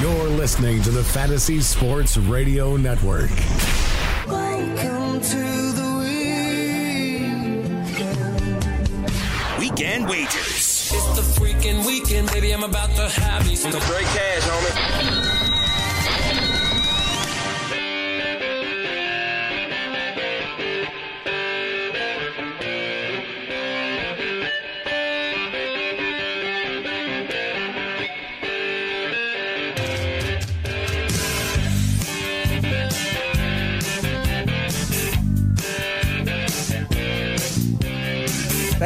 You're listening to the Fantasy Sports Radio Network. Welcome to the weekend. Weekend wagers. It's the freaking weekend, baby. I'm about to have me some great cash, homie.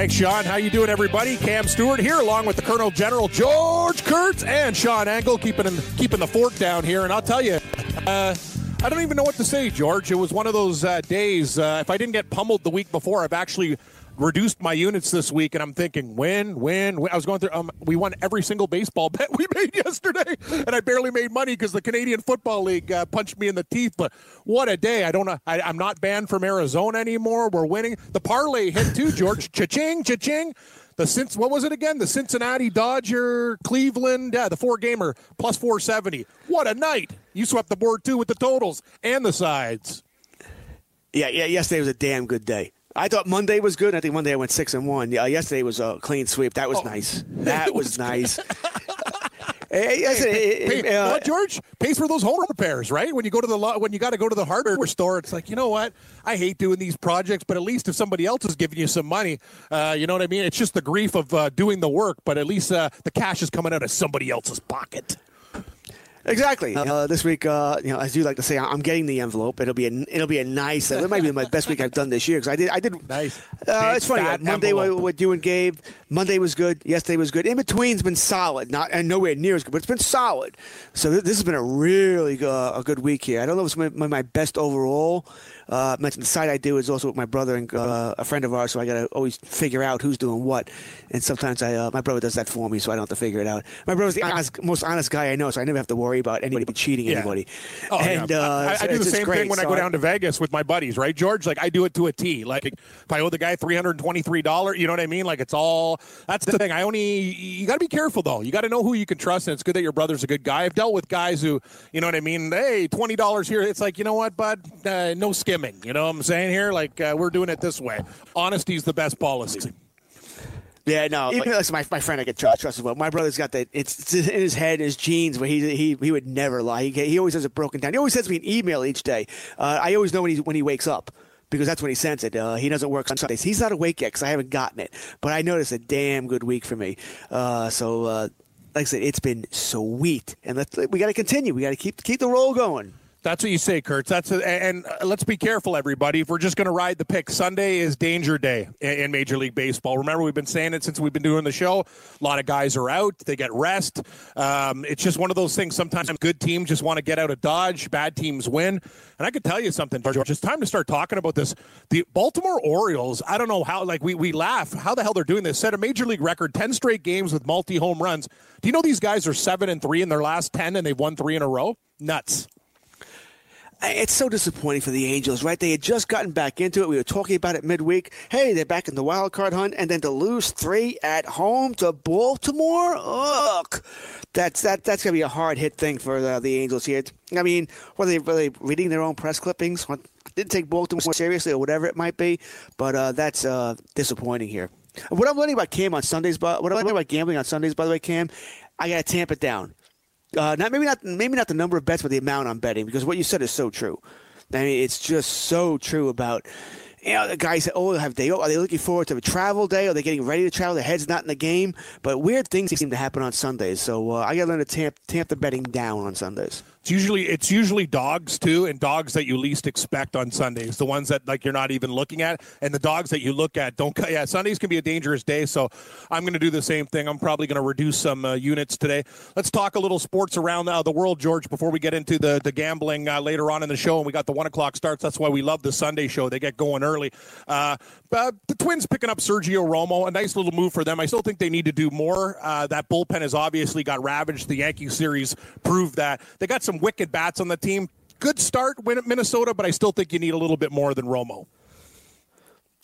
Thanks, Sean. How you doing, everybody? Cam Stewart here, along with the Colonel General George Kurtz and Sean Angle, keeping keeping the fork down here. And I'll tell you, uh, I don't even know what to say, George. It was one of those uh, days. Uh, if I didn't get pummeled the week before, I've actually reduced my units this week, and I'm thinking, win, win, win. I was going through. Um, we won every single baseball bet we made yesterday, and I barely made money because the Canadian Football League uh, punched me in the teeth. But what a day! I don't know. I, am not banned from Arizona anymore. We're winning. The parlay hit too, George. cha-ching, cha-ching. The since what was it again? The Cincinnati Dodger, Cleveland, yeah, the four gamer plus four seventy. What a night! You swept the board too with the totals and the sides. Yeah, yeah. Yesterday was a damn good day. I thought Monday was good. I think Monday I went six and one. Yeah, yesterday was a clean sweep. That was oh. nice. That was, nice. Hey, hey, hey, uh, George pays for those home repairs, right? When you go to the when you got to go to the hardware store, it's like you know what? I hate doing these projects, but at least if somebody else is giving you some money, uh, you know what I mean. It's just the grief of uh, doing the work, but at least uh, the cash is coming out of somebody else's pocket. Exactly. Uh, this week, uh, you know, as you like to say, I'm getting the envelope. It'll be a, it'll be a nice. It might be my best week I've done this year because I did, I did. Nice. Uh, it's funny. Monday with you and Gabe. Monday was good. Yesterday was good. In between's been solid. Not and nowhere near as good, but it's been solid. So this has been a really good, a good week here. I don't know if it's my, my best overall. Uh, mentioned the site I do is also with my brother and uh, a friend of ours, so I got to always figure out who's doing what. And sometimes I, uh, my brother does that for me, so I don't have to figure it out. My brother's the honest, most honest guy I know, so I never have to worry about anybody cheating yeah. anybody. Oh, and, yeah. Uh, I, I, do the same thing when so I go down to Vegas with my buddies, right, George? Like I do it to a T. Like if I owe the guy three hundred twenty-three dollars, you know what I mean? Like it's all. That's the thing. I only you got to be careful though. You got to know who you can trust, and it's good that your brother's a good guy. I've dealt with guys who, you know what I mean? Hey, twenty dollars here. It's like you know what, bud? Uh, no skimming. You know what I'm saying? saying here? Like uh, we're doing it this way. Honesty's the best policy. Yeah, no. Even like, my, my friend I get trust, trust as well. My brother's got that. It's, it's, in his head, his genes, where he he he would never lie. He, he always has it broken down. He always sends me an email each day. Uh, I always know when he when he wakes up because that's when he sends it. Uh, he doesn't work on Sundays. He's not awake yet because I haven't gotten it. But I noticed a damn good week for me. Uh, so, uh, like I said, it's been sweet, and let's, we got to continue. We got to keep keep the roll going. That's what you say, Kurtz. That's a, and let's be careful, everybody. If we're just going to ride the pick, Sunday is danger day in Major League Baseball. Remember, we've been saying it since we've been doing the show. A lot of guys are out; they get rest. Um, it's just one of those things. Sometimes good teams just want to get out of Dodge. Bad teams win. And I could tell you something, George. It's time to start talking about this. The Baltimore Orioles. I don't know how. Like we we laugh. How the hell they're doing this? Set a major league record, ten straight games with multi home runs. Do you know these guys are seven and three in their last ten, and they've won three in a row? Nuts it's so disappointing for the Angels, right? They had just gotten back into it. We were talking about it midweek. Hey, they're back in the wild card hunt, and then to lose three at home to Baltimore, ugh, that's that that's gonna be a hard hit thing for the, the Angels here. I mean, were they, they reading their own press clippings? Didn't take Baltimore seriously, or whatever it might be, but uh, that's uh, disappointing here. What I'm learning about Cam on Sundays, but what I'm learning about gambling on Sundays, by the way, Cam, I gotta tamp it down. Uh, not maybe not maybe not the number of bets, but the amount I'm betting because what you said is so true. I mean, it's just so true about you know, the guys say, oh, have they, are they looking forward to a travel day? Are they getting ready to travel? Their head's not in the game. But weird things seem to happen on Sundays. So uh, I got to learn to tamp, tamp the betting down on Sundays. Usually it's usually dogs too, and dogs that you least expect on Sundays. The ones that like you're not even looking at, and the dogs that you look at don't. Yeah, Sundays can be a dangerous day, so I'm going to do the same thing. I'm probably going to reduce some uh, units today. Let's talk a little sports around uh, the world, George, before we get into the the gambling uh, later on in the show. And we got the one o'clock starts. That's why we love the Sunday show. They get going early. Uh, but the Twins picking up Sergio Romo, a nice little move for them. I still think they need to do more. Uh, that bullpen has obviously got ravaged. The Yankee series proved that. They got some wicked bats on the team. Good start win at Minnesota, but I still think you need a little bit more than Romo.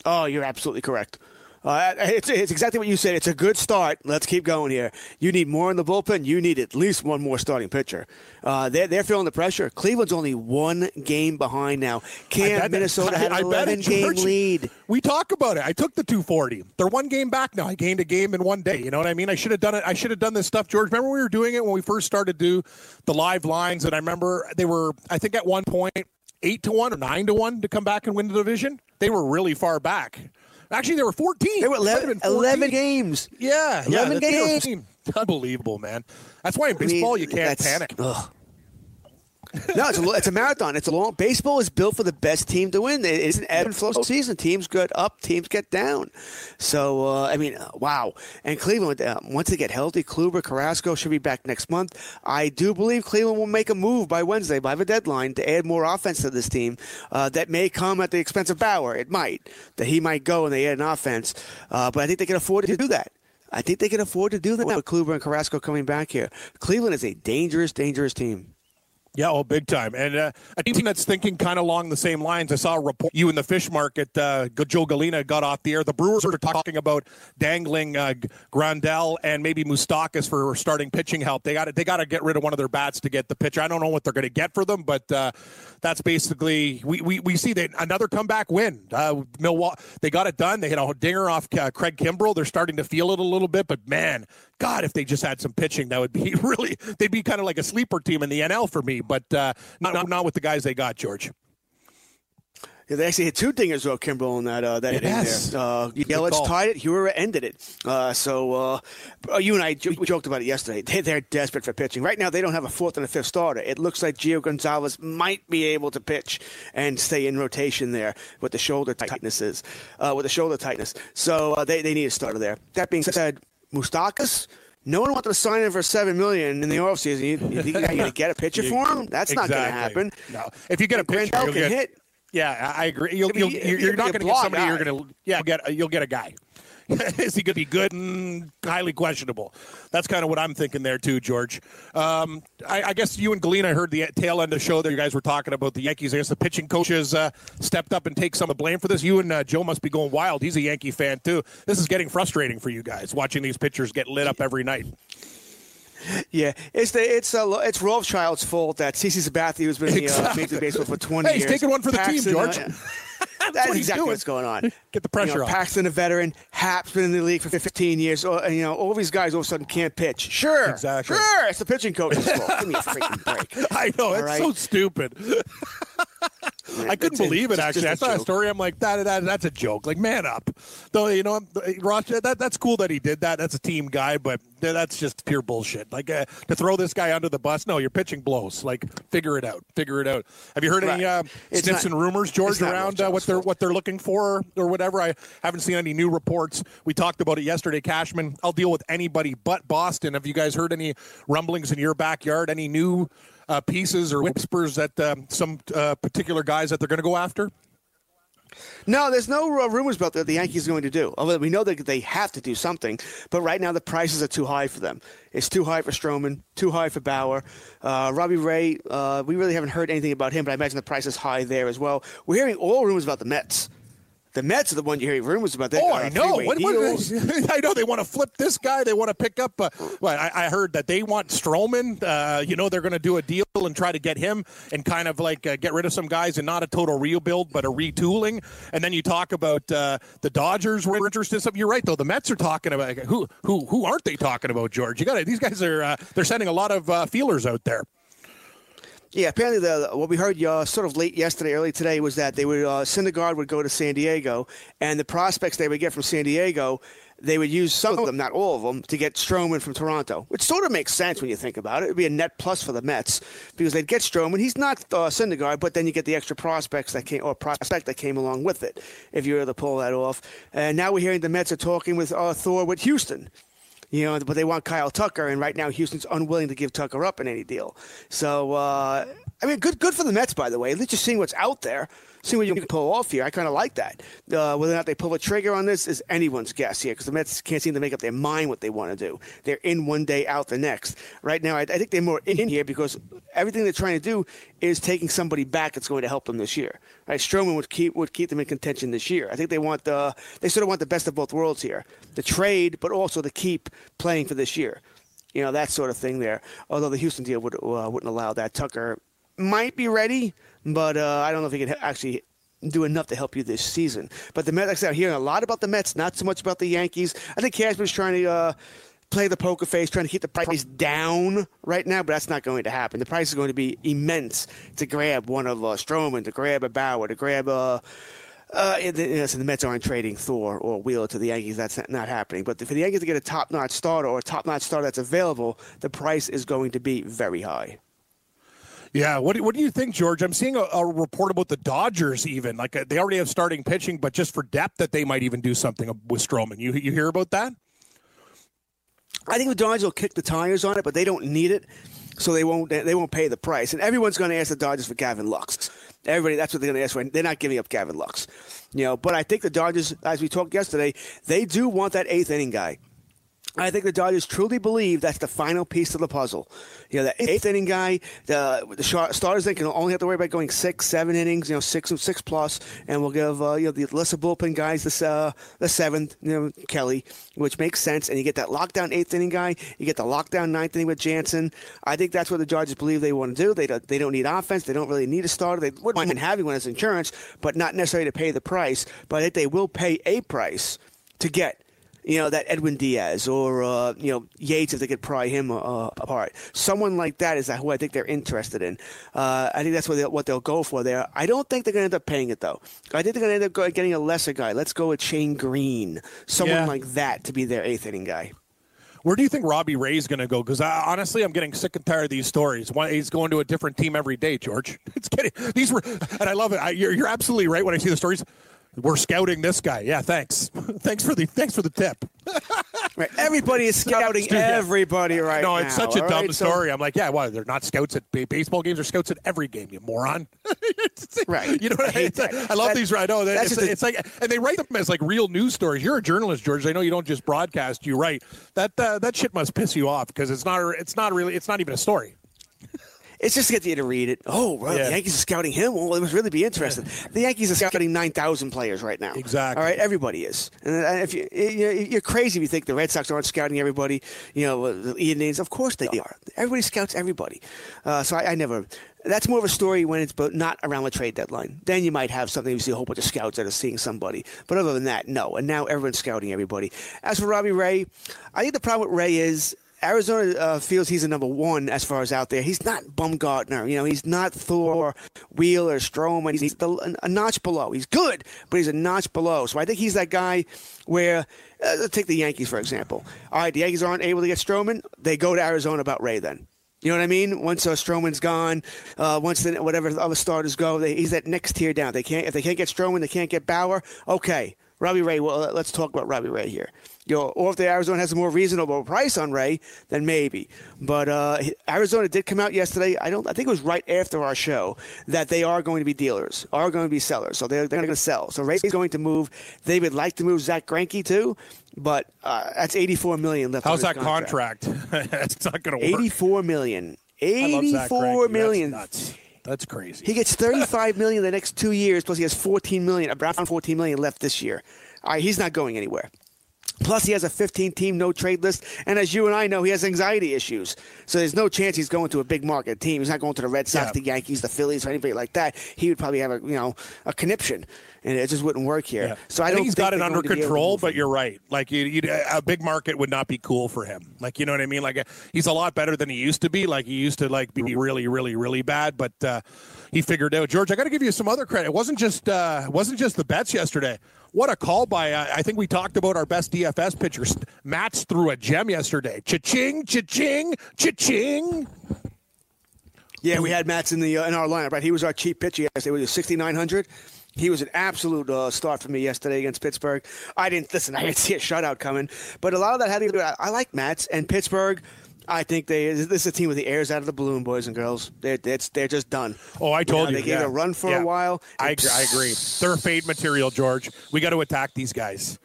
Oh, you're absolutely correct. Uh, it's, it's exactly what you said. It's a good start. Let's keep going here. You need more in the bullpen. You need at least one more starting pitcher. Uh, they're, they're feeling the pressure. Cleveland's only one game behind now. Cam, Minnesota had an 11 game lead. We talk about it. I took the 240. They're one game back now. I gained a game in one day. You know what I mean? I should have done it. I should have done this stuff, George. Remember we were doing it when we first started to do the live lines, and I remember they were, I think at one point, eight to one or nine to one to come back and win the division. They were really far back. Actually, there were 14. There were 11, 11 games. Yeah, 11 yeah, games. Unbelievable, man. That's why in baseball I mean, you can't panic. Ugh. No, it's a, it's a marathon. It's a long. Baseball is built for the best team to win. It's an ebb and flow season. Teams get up, teams get down. So uh, I mean, uh, wow. And Cleveland, uh, once they get healthy, Kluber, Carrasco should be back next month. I do believe Cleveland will make a move by Wednesday, by the deadline, to add more offense to this team. Uh, that may come at the expense of Bauer. It might that he might go and they add an offense. Uh, but I think they can afford to do that. I think they can afford to do that with Kluber and Carrasco coming back here. Cleveland is a dangerous, dangerous team. Yeah, oh, big time. And uh, a team that's thinking kind of along the same lines. I saw a report you in the fish market. Uh, Joe Galena got off the air. The Brewers are talking about dangling uh, Grandal and maybe Moustakas for starting pitching help. They got They got to get rid of one of their bats to get the pitcher. I don't know what they're going to get for them, but uh, that's basically we, we, we see that another comeback win. Uh, Milwaukee, they got it done. They hit a dinger off uh, Craig Kimbrel. They're starting to feel it a little bit, but man, God, if they just had some pitching, that would be really. They'd be kind of like a sleeper team in the NL for me, but uh, not not with the guys they got, George. Yeah, they actually hit two dingers off Kimbrel in that uh, that yes. there. Uh, Yelich tied it. Hiura ended it. Uh, so uh, uh you and I we joked about it yesterday. They, they're desperate for pitching right now. They don't have a fourth and a fifth starter. It looks like Gio Gonzalez might be able to pitch and stay in rotation there with the shoulder tightnesses, uh, with the shoulder tightness. So uh, they they need a starter there. That being said, Moustakas. No one wanted to sign him for seven million in the offseason. You, you think you're going to get a pitcher for him? That's exactly. not going to happen. No, if you get a pitcher, you'll get, hit. Yeah, I agree. You'll, you'll, you're, you're not going to get somebody. Guy. You're going to yeah, get you'll get a guy. Is he going to be good and highly questionable? That's kind of what I'm thinking there too, George. Um, I, I, guess you and Galena heard the tail end of the show that you guys were talking about the Yankees. I guess the pitching coaches uh, stepped up and take some of the blame for this. You and uh, Joe must be going wild. He's a Yankee fan too. This is getting frustrating for you guys watching these pitchers get lit up every night. Yeah, it's the it's uh, it's Rothschild's fault that CC Sabathia, who's been in the uh, Major League Baseball for twenty hey, years, he's taking one for the Paxton, team, George. Uh, That's exactly what's going on. Get the pressure you know, off. Paxton, a veteran, Happ's been in the league for 15 years. So, you know, all these guys all of a sudden can't pitch. Sure, exactly. Sure, it's the pitching coach's fault. Give me a freaking break. I know it's right? so stupid. I couldn't believe it. Actually, I saw a story. I'm like, that, that that's a joke. Like, man up. Though you know, Ross, that that's cool that he did that. That's a team guy, but that's just pure bullshit. Like uh, to throw this guy under the bus. No, your pitching blows. Like, figure it out. Figure it out. Have you heard right. any uh, sniffs and rumors, George, around uh, what they're what they're looking for or whatever? I haven't seen any new reports. We talked about it yesterday, Cashman. I'll deal with anybody but Boston. Have you guys heard any rumblings in your backyard? Any new uh, pieces or whispers that um, some uh, particular guys that they're going to go after? No, there's no uh, rumors about that the Yankees are going to do. Although we know that they have to do something, but right now the prices are too high for them. It's too high for Stroman, too high for Bauer. Uh, Robbie Ray, uh, we really haven't heard anything about him, but I imagine the price is high there as well. We're hearing all rumors about the Mets. The Mets are the one you hear rumors about. They, oh, uh, I know. What, what, I know they want to flip this guy. They want to pick up. Uh, well, I, I, heard that they want Stroman. Uh, you know, they're going to do a deal and try to get him and kind of like uh, get rid of some guys and not a total rebuild, but a retooling. And then you talk about uh, the Dodgers were interested in something. You're right, though. The Mets are talking about who who who aren't they talking about? George, you got these guys are uh, they're sending a lot of feelers out there. Yeah, apparently the what we heard uh, sort of late yesterday, early today was that they would uh, Syndergaard would go to San Diego, and the prospects they would get from San Diego they would use some of them, not all of them, to get Stroman from Toronto, which sort of makes sense when you think about it. It'd be a net plus for the Mets because they'd get Stroman. He's not uh, Syndergaard, but then you get the extra prospects that came or prospect that came along with it if you were able to pull that off. And now we're hearing the Mets are talking with uh, Thor with Houston. You know, but they want Kyle Tucker, and right now Houston's unwilling to give Tucker up in any deal. So, uh, I mean, good good for the Mets, by the way. At least just seeing what's out there, seeing what you can pull off here. I kind of like that. Uh, whether or not they pull a trigger on this is anyone's guess here, because the Mets can't seem to make up their mind what they want to do. They're in one day, out the next. Right now, I, I think they're more in here because everything they're trying to do is taking somebody back that's going to help them this year. Right? Stroman would keep would keep them in contention this year. I think they want the they sort of want the best of both worlds here: the trade, but also to keep playing for this year. You know that sort of thing there. Although the Houston deal would uh, wouldn't allow that. Tucker might be ready, but uh, I don't know if he can actually do enough to help you this season. But the Mets, like I said, I'm hearing a lot about the Mets, not so much about the Yankees. I think Cashman's trying to uh, play the poker face, trying to keep the price down right now, but that's not going to happen. The price is going to be immense to grab one of uh, Stroman, to grab a Bauer, to grab a. Uh, and the, so the Mets aren't trading Thor or Wheeler to the Yankees. That's not, not happening. But for the Yankees to get a top-notch starter or a top-notch starter that's available, the price is going to be very high. Yeah, what do, what do you think, George? I'm seeing a, a report about the Dodgers even like uh, they already have starting pitching, but just for depth that they might even do something with Stroman. You you hear about that? I think the Dodgers will kick the tires on it, but they don't need it, so they won't they won't pay the price. And everyone's going to ask the Dodgers for Gavin Lux. Everybody, that's what they're going to ask for. They're not giving up Gavin Lux, you know. But I think the Dodgers, as we talked yesterday, they do want that eighth inning guy. I think the Dodgers truly believe that's the final piece of the puzzle. You know, the eighth inning guy, the the starters they can only have to worry about going six, seven innings. You know, six and six plus, and we'll give uh, you know the lesser bullpen guys the uh, the seventh, you know, Kelly, which makes sense. And you get that lockdown eighth inning guy, you get the lockdown ninth inning with Jansen. I think that's what the Dodgers believe they want to do. They don't, they don't need offense. They don't really need a starter. They wouldn't mind having one as insurance, but not necessarily to pay the price. But I think they will pay a price to get you know, that Edwin Diaz or, uh, you know, Yates if they could pry him uh, apart. Someone like that is who I think they're interested in. Uh, I think that's what they'll, what they'll go for there. I don't think they're going to end up paying it, though. I think they're going to end up getting a lesser guy. Let's go with Shane Greene, someone Yeah. like that to be their eighth inning guy. Where do you think Robbie Ray's going to go? Because honestly, I'm getting sick and tired of these stories. One, he's going to a different team every day, George. It's getting these were, and I love it. I, you're, you're absolutely right when I see the stories. We're scouting this guy. Yeah, thanks. thanks for the thanks for the tip. Right. Everybody is scouting everybody right no, now. No, it's such a all dumb right? So- story. I'm like, yeah, why? They're not scouts at baseball games. They're scouts at every game. You moron. Right. You know what I, I hate mean? that. I love That- these. I know that it's, a- it's like, and they write them as like real news stories. You're a journalist, George. I know you don't just broadcast. You write that. Uh, that shit must piss you off because it's not. It's not really. It's not even a story. It's just to get you to read it. Oh, well, Yeah. the Yankees are scouting him. Well, it must really be interesting. The Yankees are scouting 9,000 players right now. Exactly. All right, everybody is. And uh, if you, you- you're crazy if you think the Red Sox aren't scouting everybody, you know, the Indians, of course they are. Everybody scouts everybody. Uh, so I, I never. That's more of a story when it's but not around the trade deadline. Then you might have something. You see a whole bunch of scouts that are seeing somebody. But other than that, no. And now everyone's scouting everybody. As for Robbie Ray, I think the problem with Ray is Arizona uh, feels he's a number one as far as out there. He's not Bumgartner. You know, he's not Thor, Wheeler, Stroman. He's the, a notch below. He's good, but he's a notch below. So I think he's that guy where, uh, take the Yankees, for example. All right, the Yankees aren't able to get Stroman. They go to Arizona about Ray then. You know what I mean? Once uh, Stroman's gone, uh, once the, whatever the other starters go, they, he's that next tier down. They can't if they can't get Stroman, they can't get Bauer. Okay, Robbie Ray. Well, let's talk about Robbie Ray here. You know, or if the Arizona has a more reasonable price on Ray, then maybe. But uh, Arizona did come out yesterday. I don't. I think it was right after our show that they are going to be dealers, are going to be sellers. So they're, they're going to sell. So Ray's going to move. They would like to move Zack Greinke too, but uh, that's eighty-four million left. How's that his contract? that's not going to work. Eighty-four million. I love Zach Eighty-four million. That's crazy. He gets 35 million the next two years, plus he has 14 million, around 14 million left this year. All right, he's not going anywhere. Plus, he has a 15 team no trade list. And as you and I know, he has anxiety issues. So there's no chance he's going to a big market team. He's not going to the Red Sox, Yeah. the Yankees, the Phillies, or anybody like that. He would probably have a, you know, a conniption. And it just wouldn't work here. Yeah. So I, I don't think he's got it under going to be able to control, but you're right. Like you, you, a big market would not be cool for him. Like you know what I mean. Like he's a lot better than he used to be. Like he used to like be really, really, really bad, but uh, he figured out. George, I got to give you some other credit. It wasn't just uh, it wasn't just the bets yesterday. what a call by, uh, I think we talked about our best DFS pitchers. Matz threw a gem yesterday. Cha-ching, cha-ching, cha-ching. Yeah, we had Matz in the uh, in our lineup, right? He was our cheap pitcher yesterday. Was 6,900. He was an absolute uh, start for me yesterday against Pittsburgh. I didn't listen. I didn't see a shutout coming, but a lot of that had to do. I, I like Matz and Pittsburgh. I think they this is a team with the airs out of the balloon, boys and girls. They're it's, they're just done. Oh, I told You know, you. they gave yeah. it a run for Yeah. a while. I, agree- I agree. They're fade material, George. We got to attack these guys.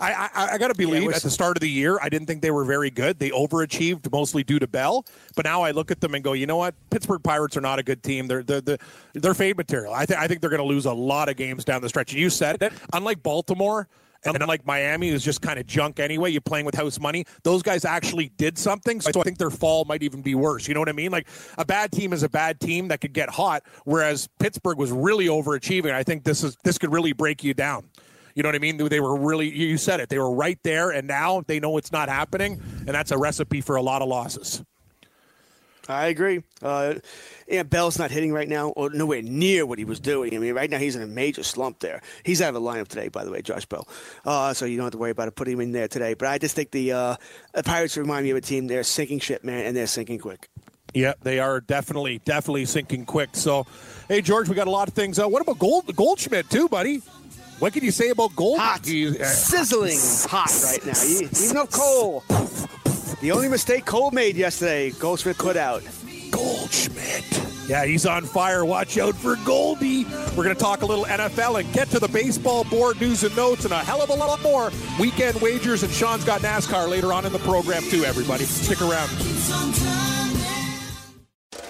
I, I, I got to believe we're at the start of the year, I didn't think they were very good. They overachieved mostly due to Bell. But now I look at them and go, you know what? Pittsburgh Pirates are not a good team. They're they're, they're, they're fade material. I, th- I think they're going to lose a lot of games down the stretch. And you said it. Unlike Baltimore, and unlike Miami, who's just kind of junk anyway, you're playing with house money. Those guys actually did something, so I think their fall might even be worse. You know what I mean? Like a bad team is a bad team that could get hot, whereas Pittsburgh was really overachieving. I think this is this could really break you down. You know what I mean? They were really, you said it, they were right there, and now they know it's not happening, and that's a recipe for a lot of losses. I agree. Uh, yeah, Bell's not hitting right now, or nowhere near what he was doing. I mean, right now he's in a major slump there. He's out of the lineup today, by the way, Josh Bell. Uh, so you don't have to worry about it putting him in there today. But I just think the, uh, the Pirates remind me of a team. They're sinking ship, man, and they're sinking quick. Yeah, they are definitely, definitely sinking quick. So, hey, George, we got a lot of things. Uh, what about Gold Goldschmidt too, buddy? What can you say about Gold? Hot, He's, uh, sizzling hot right now. Even though Cole, the only mistake Cole made yesterday, Goldschmidt put out. Goldschmidt. Yeah, he's on fire. Watch out for Goldie. We're going to talk a little NFL and get to the baseball board news and notes and a hell of a lot more weekend wagers. And Sean's got NASCAR later on in the program, too, everybody. Stick around.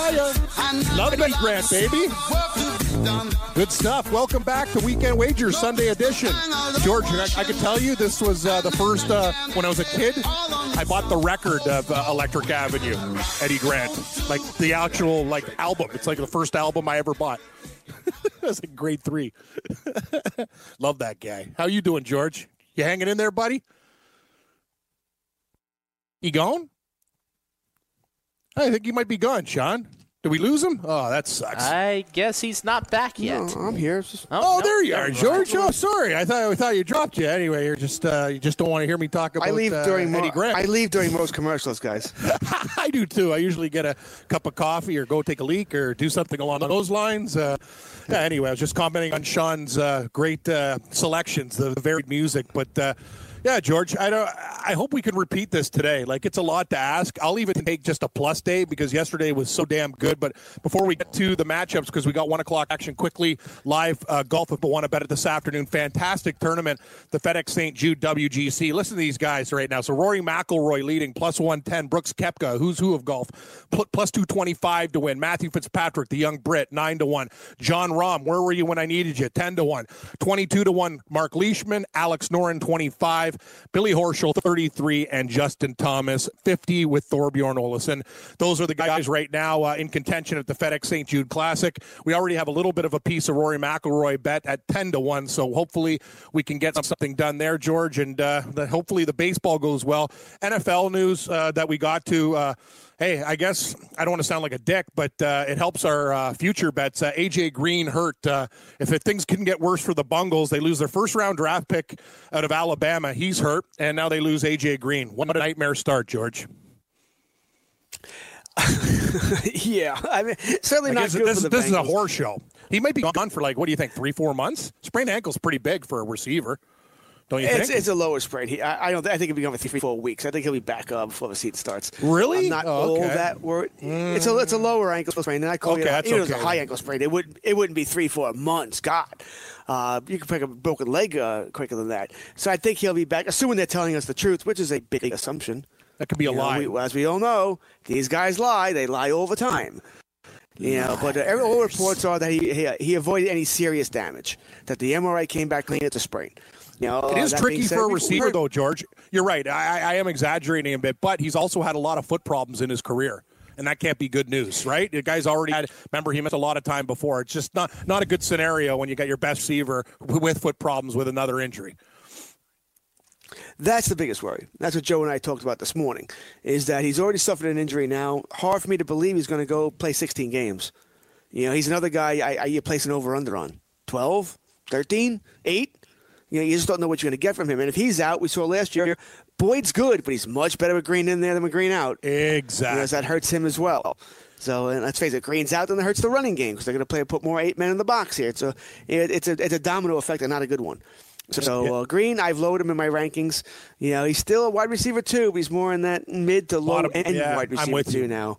Fire. Love it, Grant, baby. Good stuff. Welcome back to Weekend Wagers Sunday edition. George, I, I can tell you this was uh, the first, uh, when I was a kid, I bought the record of uh, Electric Avenue, Eddie Grant. Like the actual like album. It's like the first album I ever bought. Was in grade three. Love that guy. How you doing, George? You hanging in there, buddy? You gone? I think he might be gone, Sean. Did we lose him? Oh, that sucks. I guess he's not back yet. No, I'm here. Just- Oh, no, there you are, mind. George. Oh, sorry. I thought I thought you dropped you. Anyway, you're just uh, you just don't want to hear me talk about I leave uh, during Eddie mo- Grant. I leave during most commercials, guys. I do too. I usually get a cup of coffee or go take a leak or do something along those lines. Uh, yeah, anyway, I was just commenting on Sean's uh, great uh, selections, the varied music. But uh, yeah, George, I don't. I hope we can repeat this today. Like it's a lot to ask. I'll even take just a plus day because yesterday was so damn good. But before we get to the matchups, because we got one o'clock action quickly live uh, golf want to bet this afternoon. Fantastic tournament, the FedEx St. Jude WGC. Listen to these guys right now. So Rory McIlroy leading plus one ten. Brooks Koepka, who's who of golf, plus two twenty five to win. Matthew Fitzpatrick, the young Brit, nine to one. Jon Rahm, where were you when I needed you? Ten to one. Twenty two to one. Mark Leishman, Alex Noren, twenty five. Billy Horschel, thirty three, and Justin Thomas, fifty with Thorbjorn Olesen. Those are the guys right now uh, in contention at the FedEx St. Jude Classic. We already have a little bit of a piece of Rory McIlroy bet at ten to one, so hopefully we can get something done there, George, and uh, that hopefully the baseball goes well. NFL news uh, that we got to. Hey, I guess I don't want to sound like a dick, but uh, it helps our uh, future bets. Uh, AJ Green hurt. Uh, if it, things can get worse for the Bungles, they lose their first round draft pick out of Alabama. He's hurt, and now they lose AJ Green. What a nightmare start, George. yeah, I mean, certainly I not good this, for the this is a horror show. He might be gone for like what do you think, three, four months? Sprained ankle's pretty big for a receiver. Don't you It's, think? it's a lower sprain. He, I, I don't. I think he'll be gone for three, four weeks. I think he'll be back uh, before the season starts. Really? I'm not Oh, all that worried. It's a it's a lower ankle sprain, and I call Okay, it. that's Even if it was a high ankle sprain, it would it wouldn't be three, four months. God, uh, you can pick a broken leg uh, quicker than that. So I think he'll be back, assuming they're telling us the truth, which is a big assumption. that could be a You know, lie. we- as we all know, these guys lie. They lie all the time. You know, but uh, all reports are that he, he he avoided any serious damage. That the MRI came back clean. It's a sprain. It is tricky for a receiver, though, George. You're right. I, I am exaggerating a bit, but he's also had a lot of foot problems in his career. And that can't be good news, right? The guy's already had. Remember, he missed a lot of time before. It's just not not a good scenario when you got your best receiver with foot problems with another injury. That's the biggest worry. That's what Joe and I talked about this morning. Is that he's already suffered an injury now. Hard for me to believe he's going to go play 16 games. You know, he's another guy I, I you place an over under on 12, 13, 8. You know, you just don't know what you're going to get from him. And if he's out, we saw last year, Boyd's good, but he's much better with Green in there than with Green out. Exactly. Because that hurts him as well. So and let's face it, Green's out, then it hurts the running game because they're going to play put more eight men in the box here. It's a it, it's a it's a domino effect and not a good one. So uh, Green, I've lowered him in my rankings. You know, he's still a wide receiver too, but he's more in that mid to low Bottom- end yeah, wide receiver you. now.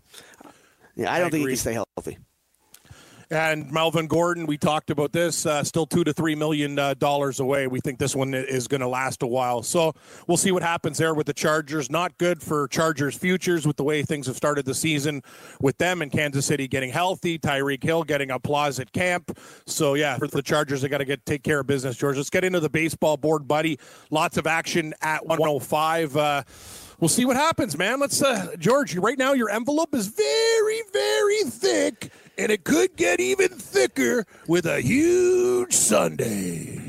Yeah, I don't I think he can stay healthy. And Melvin Gordon, we talked about this, uh, still two to three million uh, dollars away. We think this one is going to last a while. So we'll see what happens there with the Chargers. Not good for Chargers futures with the way things have started the season with them and Kansas City getting healthy, Tyreek Hill getting applause at camp. So yeah, for the Chargers, they got to get take care of business. George, let's get into the baseball board, buddy. Lots of action at 105. Uh, We'll see what happens, man. Let's, uh, George. Right now, your envelope is very, very thick, and it could get even thicker with a huge Sunday.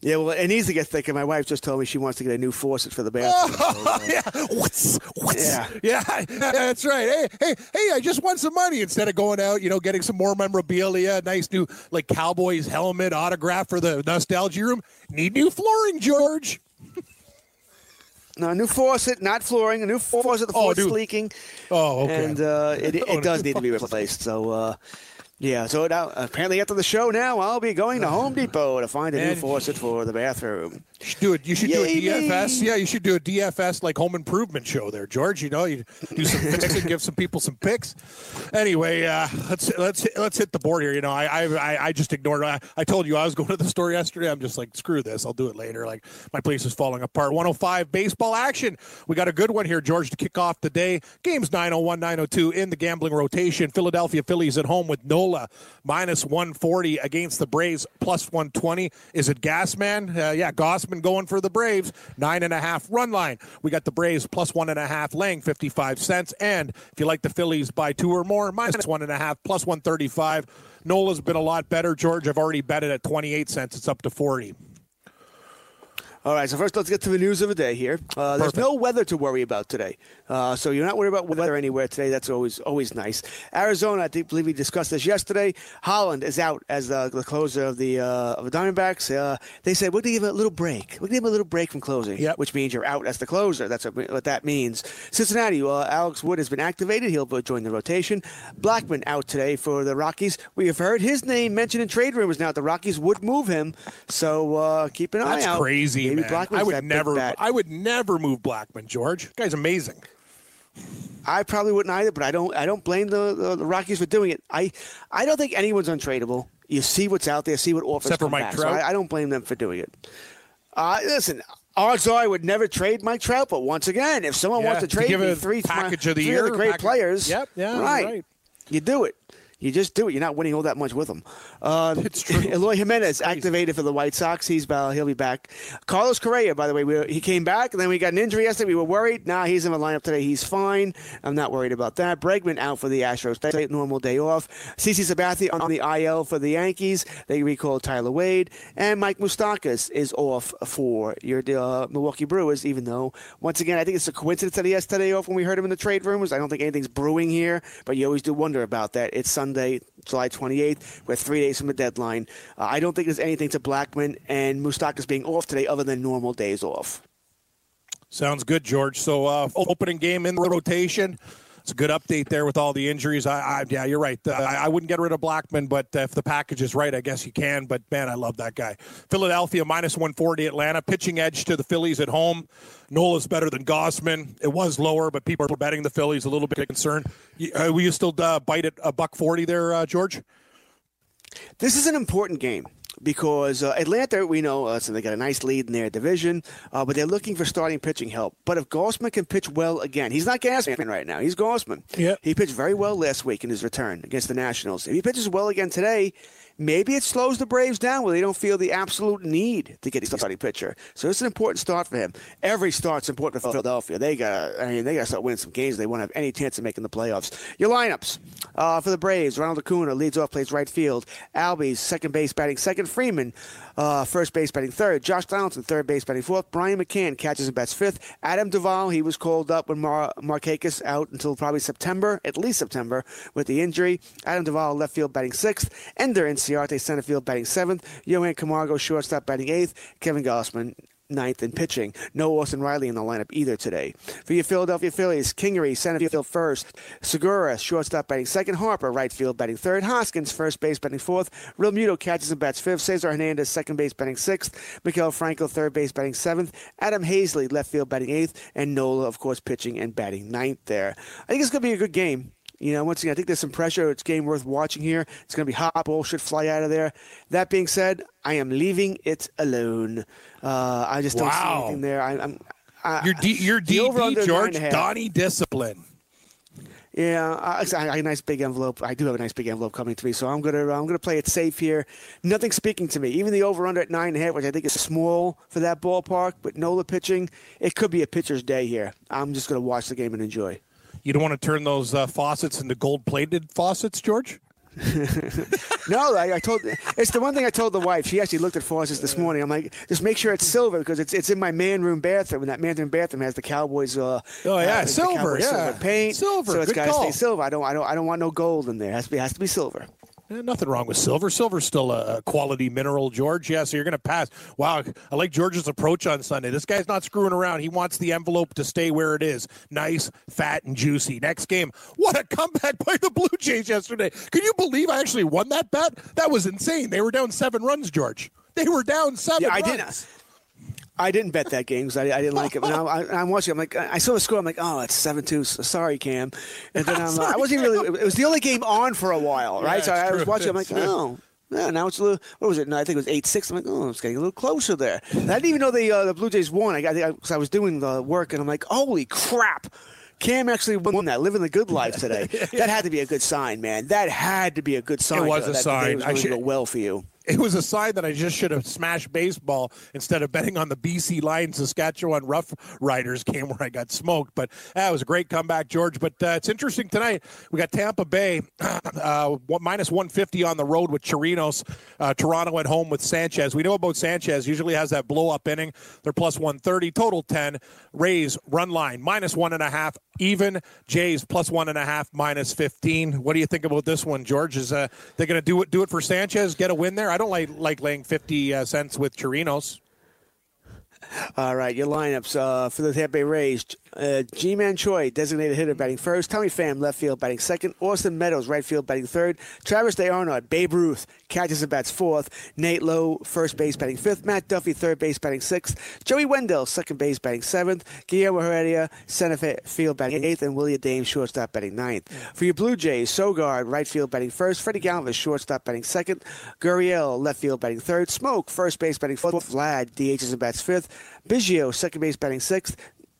Yeah, well, it needs to get thicker. My wife just told me she wants to get a new faucet for the bathroom. So, uh, yeah, what's, what's, Yeah. yeah, that's right. Hey, hey, hey! I just want some money instead of going out, you know, getting some more memorabilia, nice new like Cowboys helmet autograph for the nostalgia room. Need new flooring, George. No, a new faucet, not flooring. A new faucet. The Oh, faucet's dude. leaking. Oh, okay. And uh, it, Oh, it does need to be replaced. So, uh, yeah. So now, apparently, after the show, now I'll be going to Home Depot to find a new faucet for the bathroom. You should do it. You should do a DFS. Yeah, you should do a DFS like home improvement show there, George. You know, you do some fixing, give some people some picks. Anyway, uh, let's let's let's hit the board here. You know, I I, I- just ignored. I, I told you I was going to the store yesterday. I'm just like, screw this. I'll do it later. Like my place is falling apart. 105 baseball action. We got a good one here, George, to kick off the day. Games 901, 902 in the gambling rotation. Philadelphia Phillies at home with Minus 140 against the Braves plus 120. Is it Gasman? Uh, yeah, Gausman going for the Braves. Nine and a half run line. We got the Braves plus one and a half, laying 55 cents. And if you like the Phillies by two or more, minus one and a half, plus 135. Nola's been a lot better, George. I've already bet it at 28 cents. It's up to 40. All right, so first let's get to the news of the day here. Uh, there's no weather to worry about today, uh, so you're not worried about weather anywhere today. That's always always nice. Arizona, I think, believe we discussed this yesterday. Holland is out as the, the closer of the uh, of the Diamondbacks. Uh, they said we're going to give him a little break. We're going to give him a little break from closing, Yep. which means you're out as the closer. That's what, what that means. Cincinnati, uh, Alex Wood has been activated. He'll join the rotation. Blackmon out today for the Rockies. We have heard his name mentioned in trade rumors now. The Rockies would move him, so uh, keep an eye That's out. crazy, Maybe man. Blackmon's I would never. I would never move Blackmon, George. Guy's amazing. I probably wouldn't either, but I don't. I don't blame the, the, the Rockies for doing it. I I don't think anyone's untradeable. You see what's out there, see what offers Except for Mike back. So Trout. I, I don't blame them for doing it. Uh, listen, odds are I would never trade Mike Trout, but once again, if someone Yeah, wants to to trade give me three package of the three year, other great package- players, Yep, yeah, right. right. You do it. You just do it. You're not winning all that much with them. Uh, It's true. Eloy Jimenez activated for the White Sox. He's he'll be back. Carlos Correa, by the way, we, he came back, and then we got an injury yesterday. We were worried. Now he's in the lineup today. He's fine. I'm not worried about that. Bregman out for the Astros. They normal day off. CC Sabathia on the IL for the Yankees. They recall Tyler Wade, and Mike Moustakas is off for your uh, Milwaukee Brewers. Even though, once again, I think it's a coincidence that he has today off when we heard him in the trade rumors. I don't think anything's brewing here, but you always do wonder about that. It's Sunday, July 28th. We're three days from the deadline. Uh, I don't think there's anything to Blackmon and Moustakas being off today other than normal days off. Sounds good, George. So uh, opening game in the rotation. It's a good update there with all the injuries. I, I yeah, you're right. Uh, I, I wouldn't get rid of Blackmon, but uh, if the package is right, I guess you can. But man, I love that guy. Philadelphia minus 140. Atlanta pitching edge to the Phillies at home. Nola's better than Gausman. It was lower, but people are betting the Phillies. A little bit concerned. Uh, will you still uh, bite at a buck forty there, uh, George? This is an important game because uh, Atlanta, we know, uh, so they got a nice lead in their division, uh, but they're looking for starting pitching help. But if Gausman can pitch well again, he's not Gassman right now. He's Gausman. Yeah. He pitched very well last week in his return against the Nationals. If he pitches well again today, maybe it slows the Braves down where they don't feel the absolute need to get a starting pitcher. So it's an important start for him. Every start's important for Philadelphia. They got, I mean, they got to start winning some games. They won't have any chance of making the playoffs. Your lineups uh, for the Braves: Ronald Acuna leads off, plays right field. Albies second base, batting second. Freeman uh, first base, batting third. Josh Donaldson third base, batting fourth. Brian McCann catches and bats fifth. Adam Duvall he was called up when Mar- Markakis out until probably September, at least September, with the injury. Adam Duvall left field batting sixth. Ender Inciarte center field batting seventh. Johan Camargo shortstop batting eighth. Kevin Gausman ninth in pitching. No Austin Riley in the lineup either today. For your Philadelphia Phillies, Kingery, center field first. Segura, shortstop batting second. Harper, right field batting third. Hoskins, first base batting fourth. Realmuto catches and bats fifth. Cesar Hernandez, second base batting sixth. Maikel Franco, third base batting seventh. Adam Haseley, left field batting eighth. And Nola, of course, pitching and batting ninth there. I think it's going to be a good game. You know, once again, I think there's some pressure. It's a game worth watching here. It's going to be hot. Ball should fly out of there. That being said, I am leaving it alone. Uh, I just don't see anything there. I, I'm. I, Your D, your DD, George nine and a half. Donnie Discipline. Yeah, I, I have a nice big envelope. I do have a nice big envelope coming to me, so I'm gonna I'm gonna play it safe here. Nothing speaking to me. Even the over under at nine and a half, which I think is small for that ballpark, but Nola pitching, it could be a pitcher's day here. I'm just gonna watch the game and enjoy. You don't want to turn those uh, faucets into gold plated faucets, George? No, I, I told it's the one thing I told the wife. She actually looked at faucets this morning. I'm like, just make sure it's silver because it's it's in my man room bathroom, and that man room bathroom has the Cowboys. Uh, Oh, yeah, uh, silver, yeah. silver paint, Silver, So it's got to stay silver. I don't I don't I don't want no gold in there. It has to be has to be silver. Eh, nothing wrong with silver. Silver's still a, quality mineral, George. Yeah, so you're going to pass. Wow, I like George's approach on Sunday. This guy's not screwing around. He wants the envelope to stay where it is nice, fat, and juicy. Next game, what a comeback by the Blue Jays yesterday. Can you believe I actually won that bet? That was insane. They were down seven runs, George. They were down seven Yeah, I runs. didn't. I didn't bet that game because I, I didn't like it. But now I, I'm watching. I'm like, I saw the score. I'm like, oh, it's seven two. Sorry, Cam. And then I'm, like, I wasn't even really. It was the only game on for a while, right? Yeah, so it's I was watching. I'm like, oh. Yeah, now it's a little. What was it? No, I think it was eight six. I'm like, oh, it's getting a little closer there. And I didn't even know the uh, the Blue Jays won. I, I, I was doing the work, and I'm like, holy crap! Cam actually won that, living the good life today. That had to be a good sign, man. That had to be a good sign. It was that a the day sign. was I should- go well for you. It was a sign that I just should have smashed baseball instead of betting on the BC Lions Saskatchewan Rough Riders game where I got smoked. But that was a great comeback, George. But uh, it's interesting tonight. We got Tampa Bay uh, minus 150 on the road with Chirinos. Uh, Toronto at home with Sanchez. We know about Sanchez. Usually has that blow up inning. They're plus 130, total 10. Rays run line minus one and a half. Even Jays plus one and a half, minus 15. What do you think about this one, George? Is uh, they going to do it do it for Sanchez? Get a win there? I don't like like laying 50 uh, cents with Chirinos. All right, your lineups uh, for the Tampa Bay Rays: uh, Ji-Man Choi, designated hitter, batting first. Tommy Pham, left field, batting second. Austin Meadows, right field, batting third. Travis d'Arnaud, Babe Ruth, catches and bats fourth. Nate Lowe, first base, batting fifth. Matt Duffy, third base, batting sixth. Joey Wendle, second base, batting seventh. Guillermo Heredia, center fi- field, batting eighth, and Willy Adames, shortstop, batting ninth. For your Blue Jays, Sogard, right field, batting first. Freddie Galvis, shortstop, batting second. Gurriel, left field, batting third. Smoak, first base, batting fourth. Vlad, DHs and bats fifth. Biggio, second base, batting sixth.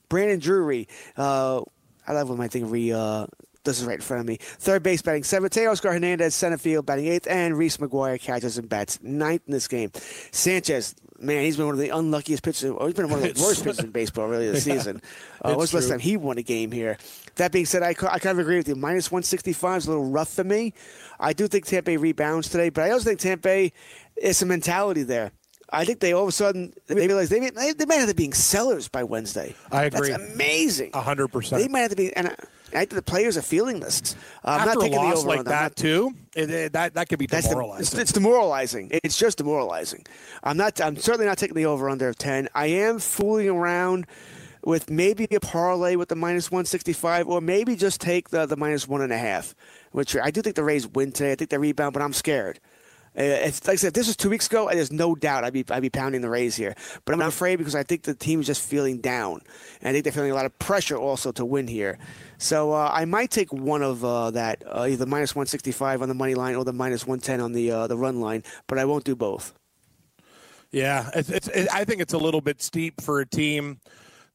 Brandon Drury, uh, I love when my thing re. Uh, this is right in front of me. Third base batting seventh. Teoscar Hernandez, center field batting eighth, and Reese McGuire catches and bats ninth in this game. Sanchez, man, he's been one of the unluckiest pitchers. Or he's been one of the worst pitchers in baseball really this season. Uh, what's the last time he won a game here? That being said, I, I kind of agree with you. Minus 165 is a little rough for me. I do think Tampa rebounds today, but I also think Tampa Bay is some mentality there. I think they all of a sudden they realize they may, they, might end up being sellers by Wednesday. I agree. That's amazing. A hundred percent. They might have to be, and I, I think the players are feeling this. I'm After not a taking the loss over like that not- too, it, it- that that could be that's the, it's, it's demoralizing. It's just demoralizing. I'm not. I'm certainly not taking the over under of ten. I am fooling around with maybe a parlay with the minus 165, or maybe just take the, the minus one and a half, which I do think the Rays win today. I think they rebound, but I'm scared. It's, like I said, if this was two weeks ago, and there's no doubt I'd be I'd be pounding the Rays here. But I'm afraid because I think the team's just feeling down, and I think they're feeling a lot of pressure also to win here. So uh, I might take one of uh, that, uh, either minus 165 on the money line or the minus 110 on the uh, the run line. But I won't do both. Yeah, it's, it's, it, I think it's a little bit steep for a team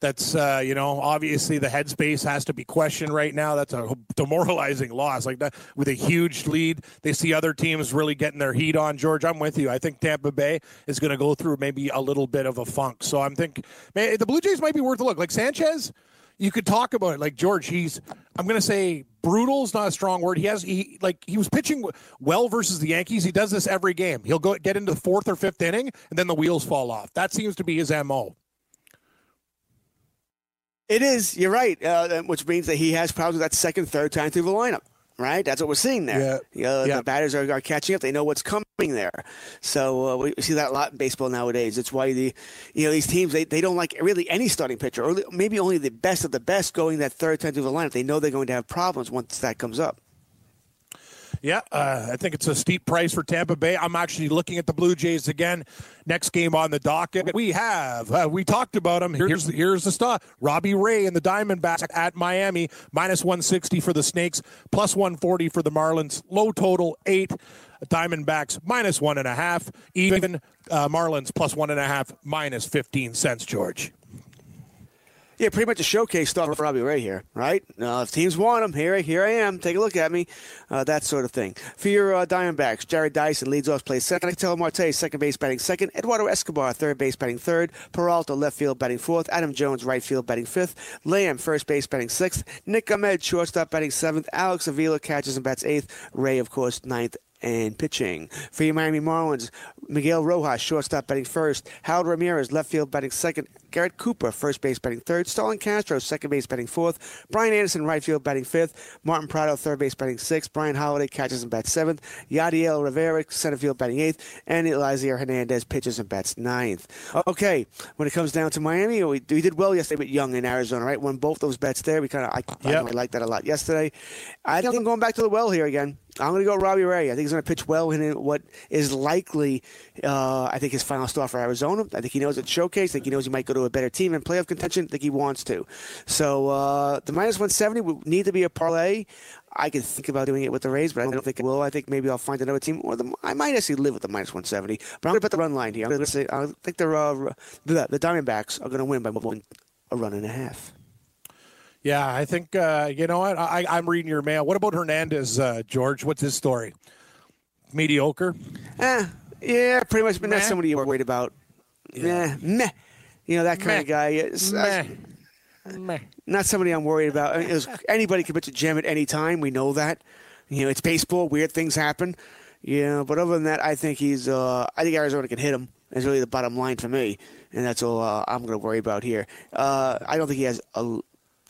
that's, uh, you know, obviously the headspace has to be questioned right now. That's a demoralizing loss. Like that, with a huge lead, they see other teams really getting their heat on. George, I'm with you. I think Tampa Bay is going to go through maybe a little bit of a funk. So I'm think man, the Blue Jays might be worth a look. Like Sanchez, you could talk about it. Like George, he's I'm going to say brutal is not a strong word. He has he like he was pitching well versus the Yankees. He does this every game. He'll go get into the fourth or fifth inning, and then the wheels fall off. That seems to be his mo. It is. You're right. Uh, which means that he has problems with that second, third time through the lineup. Right. That's what we're seeing there. Yeah. Uh, Yeah. The batters are, are catching up. They know what's coming there. So uh, we see that a lot in baseball nowadays. It's why the you know these teams they, they don't like really any starting pitcher, or maybe only the best of the best going that third time through the lineup. They know they're going to have problems once that comes up. Yeah, uh, I think it's a steep price for Tampa Bay. I'm actually looking at the Blue Jays again. Next game on the docket, we have uh, we talked about him. Here's the, here's the stuff: Robbie Ray and the Diamondbacks at Miami, minus 160 for the Snakes, plus 140 for the Marlins. Low total eight. Diamondbacks minus one and a half. Even uh, Marlins plus one and a half, minus 15 cents. George. Yeah, pretty much a showcase stuff for Robbie Ray here, right? Uh, if teams want him, here, here I am. Take a look at me, uh, that sort of thing. For your uh, Diamondbacks, Jarrod Dyson leads off, plays second. Ketel Marte, second base, batting second. Eduardo Escobar, third base, batting third. Peralta, left field, batting fourth. Adam Jones, right field, batting fifth. Lamb, first base, batting sixth. Nick Ahmed, shortstop, batting seventh. Alex Avila catches and bats eighth. Ray, of course, ninth and pitching. For your Miami Marlins, Miguel Rojas, shortstop, batting first. Harold Ramirez, left field, batting second. Garrett Cooper, first base, batting third. Starlin Castro, second base, batting fourth. Brian Anderson, right field, batting fifth. Martin Prado, third base, batting sixth. Bryan Holaday catches and bats seventh. Yadiel Rivera, center field, batting eighth. And Elieser Hernandez pitches and bats ninth. Okay, when it comes down to Miami, we, we did well yesterday with Young in Arizona, right? Won both those bets there. We kind of I, I Yep. really liked that a lot yesterday. I think I'm going back to the well here again. I'm going to go Robbie Ray. I think he's going to pitch well in what is likely, uh, I think, his final start for Arizona. I think he knows it's showcase. I think he knows he might go to a better team in playoff contention. I think he wants to. So uh, the minus 170 would need to be a parlay. I could think about doing it with the Rays, but I don't think I will. I think maybe I'll find another team, or the, I might actually live with the minus 170. But I'm going to bet the run line here. I'm going to say I think they're, uh, the, the Diamondbacks are going to win by one, a run and a half. Yeah, I think uh, you know what. I, I'm reading your mail. What about Hernandez, uh, George? What's his story? Mediocre. Eh, yeah, pretty much. But Meh. not somebody you're worried about. Yeah, meh. You know that kind Meh. of guy. It's, Meh. Meh. not somebody I'm worried about. I mean, was- anybody can pitch a gem at any time. We know that. You know, it's baseball. Weird things happen. You know, but other than that, I think he's. Uh, I think Arizona can hit him. Is really the bottom line for me, and that's all uh, I'm going to worry about here. Uh, I don't think he has a,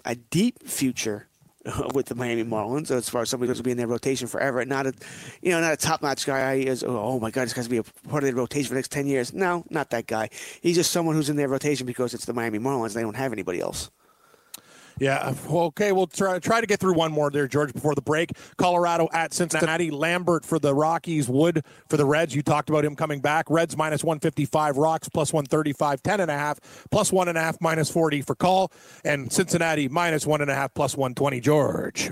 a deep future with the Miami Marlins as far as somebody who's going to be in their rotation forever. Not a, you know, not a top notch guy. Is oh my god, this guy's going to be a part of the rotation for the next ten years. No, not that guy. He's just someone who's in their rotation because it's the Miami Marlins. They don't have anybody else. Yeah. Okay. We'll try try to get through one more there, George, before the break. Colorado at Cincinnati. Lambert for the Rockies. Wood for the Reds. You talked about him coming back. Reds minus 155. Rocks plus 135. 10 and a half. Plus one and a half. Minus 40 for call. And Cincinnati minus one and a half. Plus 120. George.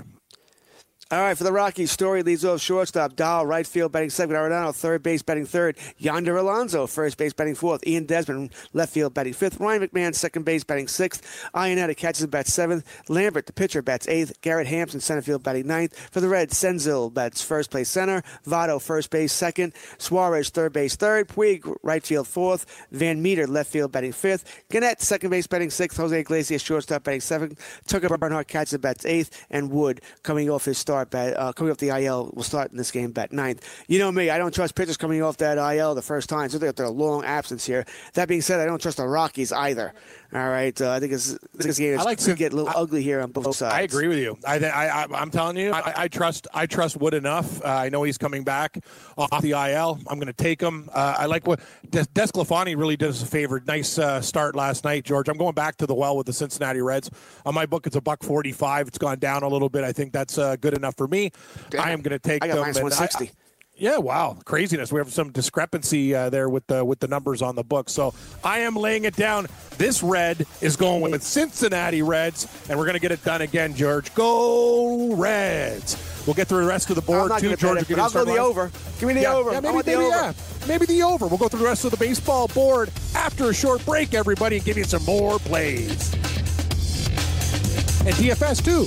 All right, for the Rockies, Story leads off shortstop. Dahl, right field, batting second. Arenado, third base, batting third. Yonder Alonso, first base, batting fourth. Ian Desmond, left field, batting fifth. Ryan McMahon, second base, batting sixth. Iannetta catches bats seventh. Lambert, the pitcher, bats eighth. Garrett Hampson, center field, batting ninth. For the Reds, Senzel bats first place center. Votto, first base, second. Suarez, third base, third. Puig, right field, fourth. Van Meter, left field, batting fifth. Gannett, second base, batting sixth. Jose Iglesias, shortstop, batting seventh. Tucker Barnhart catches bats eighth. And Wood, coming off his start, start bat uh, coming off the IL will start in this game bat ninth. You know me, I don't trust pitchers coming off that IL the first time. So they got their long absence here. That being said, I don't trust the Rockies either. All right, uh, I think it's, this game is I like to get a little ugly here on both sides. I agree with you. I, I, I I'm telling you, I, I trust I trust Wood enough. Uh, I know he's coming back off the IL. I'm going to take him. Uh, I like what Des- DeSclafani really did us a favor. Nice uh, start last night, George. I'm going back to the well with the Cincinnati Reds. On my book, it's a buck 45. It's gone down a little bit. I think that's uh, good enough for me. I am going to take I got them. minus and 160. yeah, wow, craziness. We have some discrepancy uh, there with the with the numbers on the book. So I am laying it down. This red is going with Cincinnati Reds, and we're going to get it done again, George. Go Reds! We'll get through the rest of the board too, George. bet it, if you but I'll go the lines. over. Give me the Yeah, over. yeah, I maybe, the over. yeah, maybe the over. We'll go through the rest of the baseball board after a short break, everybody, and give you some more plays. And DFS too.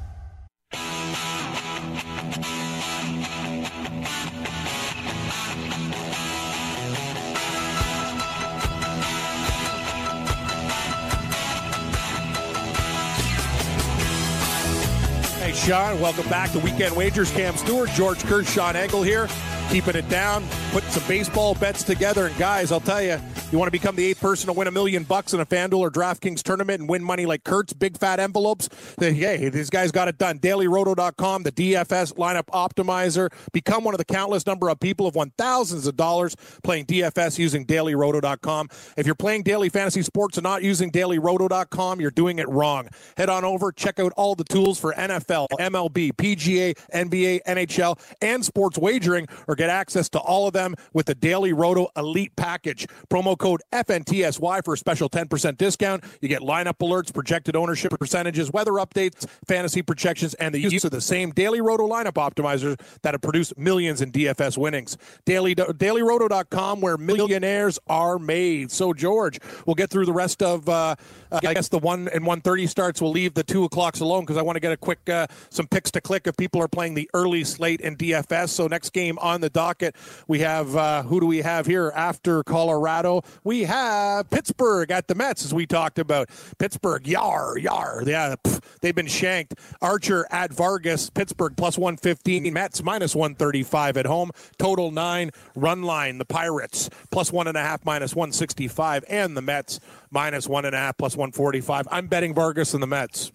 Sean, welcome back to Weekend Wagers. Cam Stewart, George Sean Engel here, keeping it down, putting some baseball bets together. And guys, I'll tell you, you want to become the eighth person to win a million bucks in a FanDuel or DraftKings tournament and win money like Kurtz, big fat envelopes. Then, hey, these guys got it done. DailyRoto.com, the DFS lineup optimizer. Become one of the countless number of people who've won thousands of dollars playing DFS using DailyRoto.com. If you're playing daily fantasy sports and not using DailyRoto.com, you're doing it wrong. Head on over, check out all the tools for NFL, MLB, PGA, NBA, NHL, and sports wagering, or get access to all of them with the Daily Roto Elite Package. Promo code FNTSY for a special 10% discount. You get lineup alerts, projected ownership percentages, weather updates, fantasy projections, and the use of the same Daily Roto lineup optimizers that have produced millions in DFS winnings. Daily, DailyRoto.com, where millionaires are made. So, George, we'll get through the rest of, uh, uh, I guess, the 1 and 130 starts. We'll leave the 2 o'clocks alone because I want to get a quick, uh, some picks to click if people are playing the early slate in DFS. So, next game on the docket, we have, uh, who do we have here after Colorado? We have Pittsburgh at the Mets, as we talked about. Pittsburgh, yar, yar. Yeah, pff, they've been shanked. Archer at Vargas, Pittsburgh plus 115, Mets minus 135 at home. Total nine. Run line, the Pirates plus one and a half, minus 165, and the Mets minus one and a half, plus 145. I'm betting Vargas and the Mets.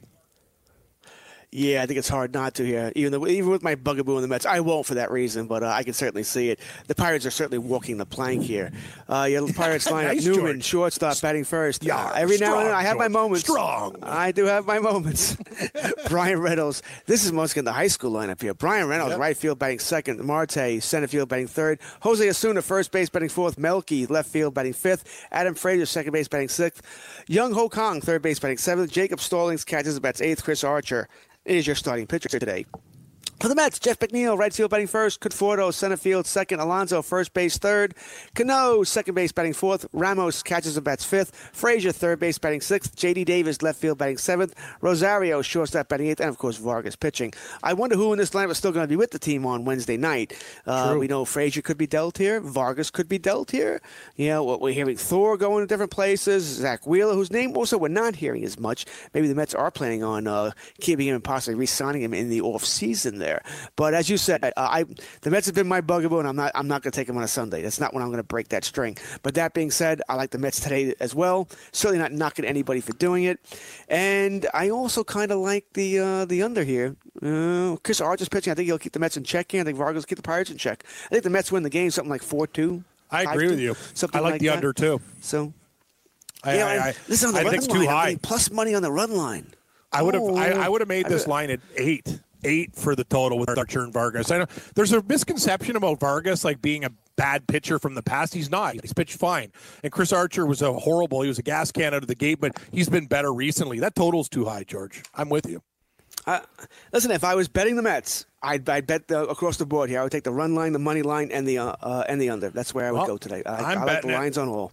Yeah, I think it's hard not to here. Even though, even with my bugaboo in the Mets, I won't for that reason, but uh, I can certainly see it. The Pirates are certainly walking the plank here. Uh, yeah, the Pirates line Nice, Newman, George. shortstop, batting first. Yeah, every now and then I have my moments. Strong. I do have my moments. Bryan Reynolds. This is most in the high school lineup here. Bryan Reynolds, Yep. right field, batting second. Marte, center field, batting third. Jose Osuna, first base, batting fourth. Melky, left field, batting fifth. Adam Frazier, second base, batting sixth. Jung Ho Kang, third base, batting seventh. Jacob Stallings catches the bats eighth. Chris Archer is your starting pitcher today. For the Mets, Jeff McNeil, right field batting first. Conforto, center field second. Alonso, first base third. Cano, second base batting fourth. Ramos catches and bats fifth. Frazier, third base batting sixth. J.D. Davis, left field batting seventh. Rosario, shortstop batting eighth. And, of course, Vargas pitching. I wonder who in this lineup is still going to be with the team on Wednesday night. Uh, we know Frazier could be dealt here. Vargas could be dealt here. You know, what we're hearing Thor going to different places. Zack Wheeler, whose name also we're not hearing as much. Maybe the Mets are planning on uh, keeping him and possibly re-signing him in the off-season there. But as you said, I the Mets have been my bugaboo, and I'm not I'm not going to take them on a Sunday. That's not when I'm going to break that string. But that being said, I like the Mets today as well. Certainly not knocking anybody for doing it, and I also kind of like the uh, the under here. Uh, Chris Archer's pitching. I think he'll keep the Mets in check. Here. I think Vargas will keep the Pirates in check. I think the Mets win the game something like four two. I agree with you. Something I like, like the that. under too. So I, yeah, I, I, on the I run think it's line. too high. plus money on the run line. I would have. I, I Oh, would have made this line at eight. Eight for the total with Archer and Vargas. I know there's a misconception about Vargas like being a bad pitcher from the past. He's not. He's pitched fine. And Chris Archer was a horrible. He was a gas can out of the gate, but he's been better recently. That total's too high, George. I'm with you. Uh, listen, if I was betting the Mets, I'd, I'd bet the, across the board here. I would take the run line, the money line, and the uh, uh, and the under. That's where I would Well, go today. I, I'm I like the betting it. lines on all.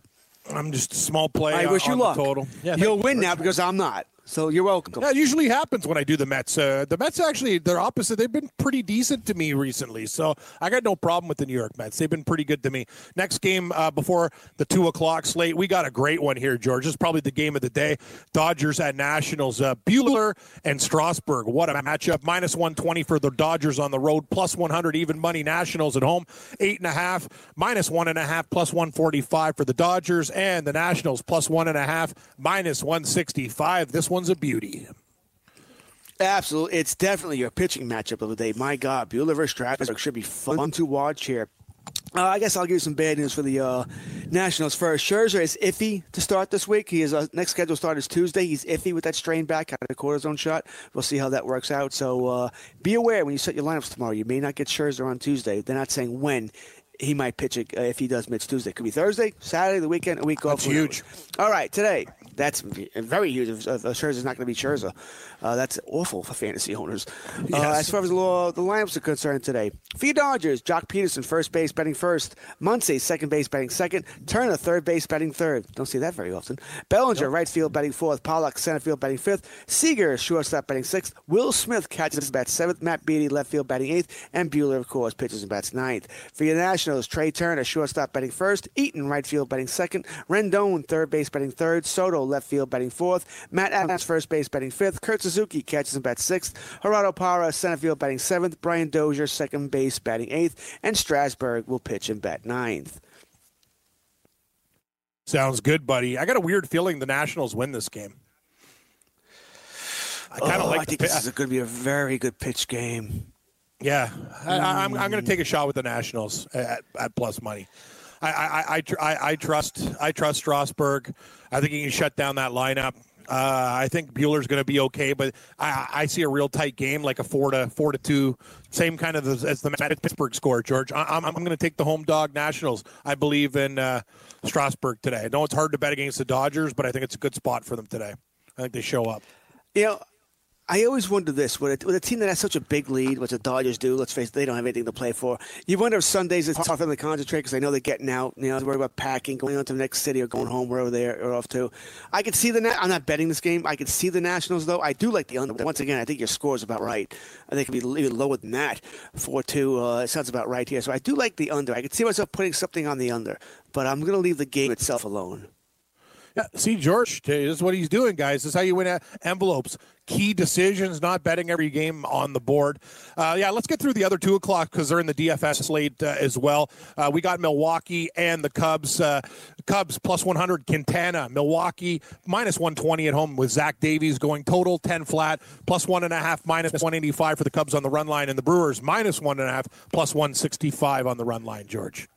I'm just a small play. I wish you luck. total. Yeah, You'll win now because I'm not. So you're welcome. It usually happens when I do the Mets. Uh, the Mets actually, they're opposite. They've been pretty decent to me recently, so I got no problem with the New York Mets. They've been pretty good to me. Next game uh, before the two o'clock slate, we got a great one here, George. It's probably the game of the day. Dodgers at Nationals. Uh, Buehler and Strasburg. What a matchup! Minus one twenty for the Dodgers on the road. Plus one hundred even money. Nationals at home. Eight and a half. Minus one and a half. Plus one forty five for the Dodgers and the Nationals. Plus one and a half. Minus one sixty five. This one's a beauty. Absolutely. It's definitely your pitching matchup of the day. My God, Buehler versus Strasburg should be fun to watch here. Uh, I guess I'll give you some bad news for the uh, Nationals first. Scherzer is iffy to start this week. He is uh, next scheduled start is Tuesday. He's iffy with that strain back, had a cortisone shot. We'll see how that works out. So uh, be aware when you set your lineups tomorrow. You may not get Scherzer on Tuesday. They're not saying when he might pitch it uh, if he does mitch Tuesday. Could be Thursday, Saturday, the weekend, a week off. That's huge. All right, today. That's very huge. If, if Scherzer's not going to be Scherzer, uh, that's awful for fantasy owners. Uh, Yes. as far as the, law, the lineups are concerned today, for your Dodgers, Joc Pederson, first base, betting first. Muncy, second base, betting second. Turner, third base, betting third. Don't see that very often. Bellinger, right field, betting fourth. Pollock, center field, betting fifth. Seager, shortstop, betting sixth. Will Smith catches and bats seventh. Matt Beaty, left field, betting eighth. And Buehler, of course, pitches and bats ninth. For your Nationals, Trea Turner, a shortstop, betting first. Eaton, right field, betting second. Rendon, third base, betting third. Soto, left field, betting fourth. Matt Adams, first base, betting fifth. Kurt Suzuki catches and bats sixth. Gerardo Parra, center field, batting seventh. Brian Dozier, second base, batting eighth. And Strasburg will pitch and bat ninth. Sounds good, buddy. I got a weird feeling the Nationals win this game. I kind of Oh, like I the think pi- this is going to be a very good pitch game. Yeah, I, I'm going to take a shot with the Nationals at, at plus money. I, I, I, tr- I, I trust I trust Strasburg. I think he can shut down that lineup. Uh, I think Buehler's going to be okay, but I, I see a real tight game, like a four to four to two, same kind of as, as the Pittsburgh score. George, I, I'm, I'm going to take the home dog Nationals. I believe in uh, Strasburg today. I know it's hard to bet against the Dodgers, but I think it's a good spot for them today. I think they show up. You know, I always wonder this with a, with a team that has such a big lead, what the Dodgers do. Let's face it, they don't have anything to play for. You wonder if Sundays it's tough for them to concentrate because they know they're getting out. You know, they're worried about packing, going on to the next city, or going home wherever they are off to. I could see the. I'm not betting this game. I could see the Nationals though. I do like the under. Once again, I think your score is about right. I think it could be even lower than that. Four two. Uh, it sounds about right here. So I do like the under. I could see myself putting something on the under, but I'm going to leave the game itself alone. Yeah, see, George, this is what he's doing, guys. This is how you win envelopes. Key decisions, not betting every game on the board. Uh, yeah, let's get through the other two o'clock because they're in the DFS slate uh, as well. Uh, we got Milwaukee and the Cubs. Uh, Cubs plus 100, Quintana. Milwaukee minus 120 at home with Zach Davies going total 10 flat, plus one and a half, minus 185 for the Cubs on the run line, and the Brewers minus one and a half, plus 165 on the run line, George.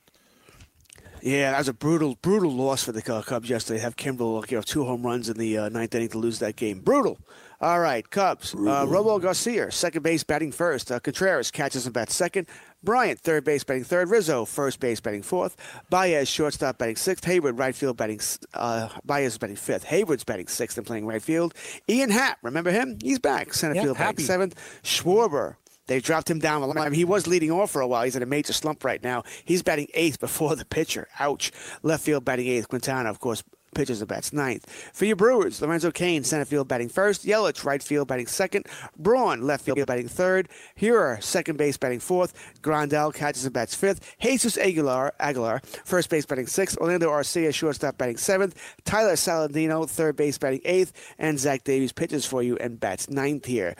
Yeah, that was a brutal, brutal loss for the Cubs yesterday. Have Kimbrel, you know, two home runs in the uh, ninth inning to lose that game. Brutal. All right, Cubs. Uh, Robel Garcia, second base, batting first. Uh, Contreras catches and bats second. Bryant, third base, batting third. Rizzo, first base, batting fourth. Baez, shortstop, batting sixth. Heyward, right field, batting. Uh, Baez is batting fifth. Heyward's batting sixth and playing right field. Ian Happ, remember him? He's back. Center Yeah, field, Happy. batting seventh. Schwarber, they dropped him down. a lot. I mean, he was leading off for a while. He's in a major slump right now. He's batting eighth before the pitcher. Ouch. Left field batting eighth. Quintana, of course, pitches and bats ninth. For your Brewers, Lorenzo Cain, center field batting first. Yelich, right field batting second. Braun, left field batting third. Hiura, second base batting fourth. Grandal catches and bats fifth. Jesus Aguilar, Aguilar, first base batting sixth. Orlando Arcia, shortstop batting seventh. Tyler Saladino, third base batting eighth. And Zach Davies pitches for you and bats ninth here.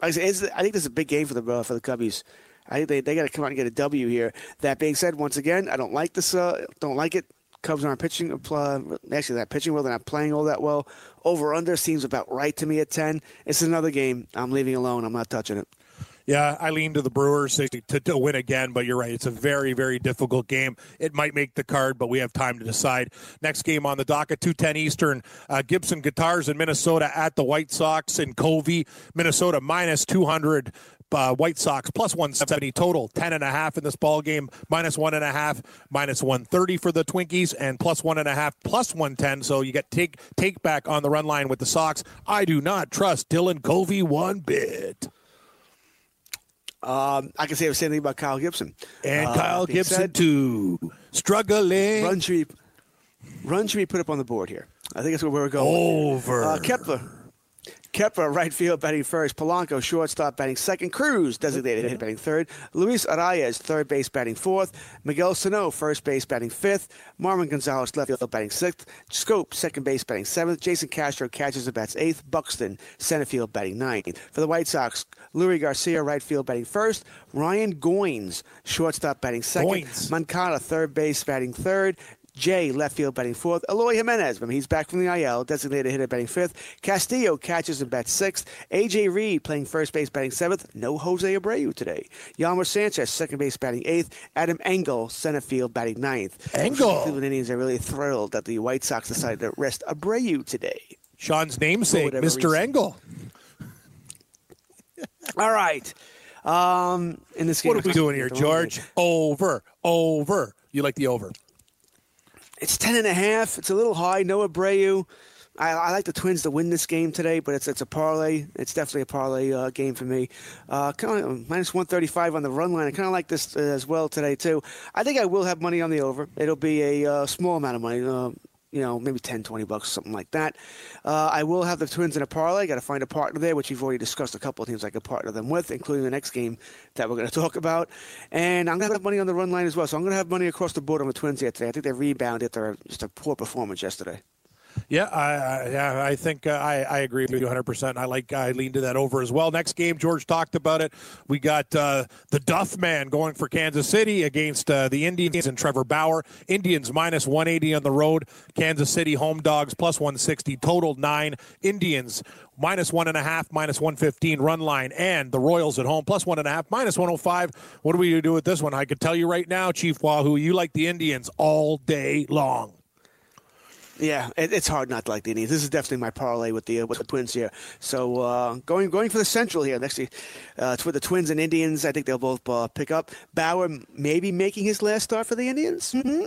I, think this is a big game for the uh, for the Cubbies. I think they, they got to come out and get a W here. That being said, once again, I don't like this. Uh, don't like it. Cubs aren't pitching. Uh, actually, not pitching well. They're not playing all that well. Over under seems about right to me at ten. It's another game. I'm leaving alone. I'm not touching it. Yeah, I lean to the Brewers to, to, to win again, but you're right. It's a very, very difficult game. It might make the card, but we have time to decide. Next game on the docket, 210 Eastern. Uh, Gibson Guitars in Minnesota at the White Sox in Covey, Minnesota minus 200 uh, White Sox plus 170 total, 10 and a half in this ball game, minus 1.5, minus 130 for the Twinkies, and plus 1.5, plus 110. So you get take, take back on the run line with the Sox. I do not trust Dylan Covey one bit. Um, I can say the same thing about Kyle Gibson. And Uh, Kyle Gibson, said, too. Struggling. Run be, run be put up on the board here. I think that's where we're going. Over. Uh, Kepler. Kepler, right field, batting first. Polanco, shortstop, batting second. Cruz, designated hit, batting third. Luis Arraez, third base, batting fourth. Miguel Sano, first base, batting fifth. Marwin Gonzalez, left field, batting sixth. Schoop, second base, batting seventh. Jason Castro catches and bats eighth. Buxton, center field, batting ninth. For the White Sox, Leury Garcia, right field, batting first. Ryan Goins, shortstop, batting second. Goins. Moncada, third base, batting third. Jay, left field, batting fourth. Eloy Jimenez, remember he's back from the IL, designated hitter, batting fifth. Castillo catches and bats sixth. AJ Reed playing first base, batting seventh. No Jose Abreu today. Yolmer Sanchez, second base, batting eighth. Adam Engel, center field, batting ninth. Engel. The Cleveland Indians are really thrilled that the White Sox decided to rest Abreu today. Sean's namesake, Mr. reason. Engel. All right. Um, in this game, What are we doing here, George? Over, over. You like the over? It's ten and a half. It's a little high. No Abreu. I, I like the Twins to win this game today, but it's it's a parlay. It's definitely a parlay uh, game for me. Uh, kind of minus one thirty five on the run line. I kind of like this uh, as well today too. I think I will have money on the over. It'll be a uh, small amount of money. You know, maybe 10, 20 bucks, something like that. Uh, I will have the Twins in a parlay. Got to find a partner there, which we've already discussed a couple of teams I could partner them with, including the next game that we're going to talk about. And I'm going to have money on the run line as well. So I'm going to have money across the board on the Twins here today. I think they rebounded after just a poor performance yesterday. Yeah, I, I, yeah, I think uh, I, I agree with you 100%. I like I lean to that over as well. Next game, George talked about it. We got uh, the Duff Man going for Kansas City against uh, the Indians and Trevor Bauer. Indians minus 180 on the road. Kansas City home dogs plus 160. Total nine. Indians minus one and a half, minus 115 run line. And the Royals at home plus one and a half, minus 105. What do we do with this one? I could tell you right now, Chief Wahoo, you like the Indians all day long. Yeah, it, it's hard not to like the Indians. This is definitely my parlay with the uh, with the Twins here. So uh, going going for the Central here next year. Uh, it's with the Twins and Indians. I think they'll both uh, pick up. Bauer maybe making his last start for the Indians. hmm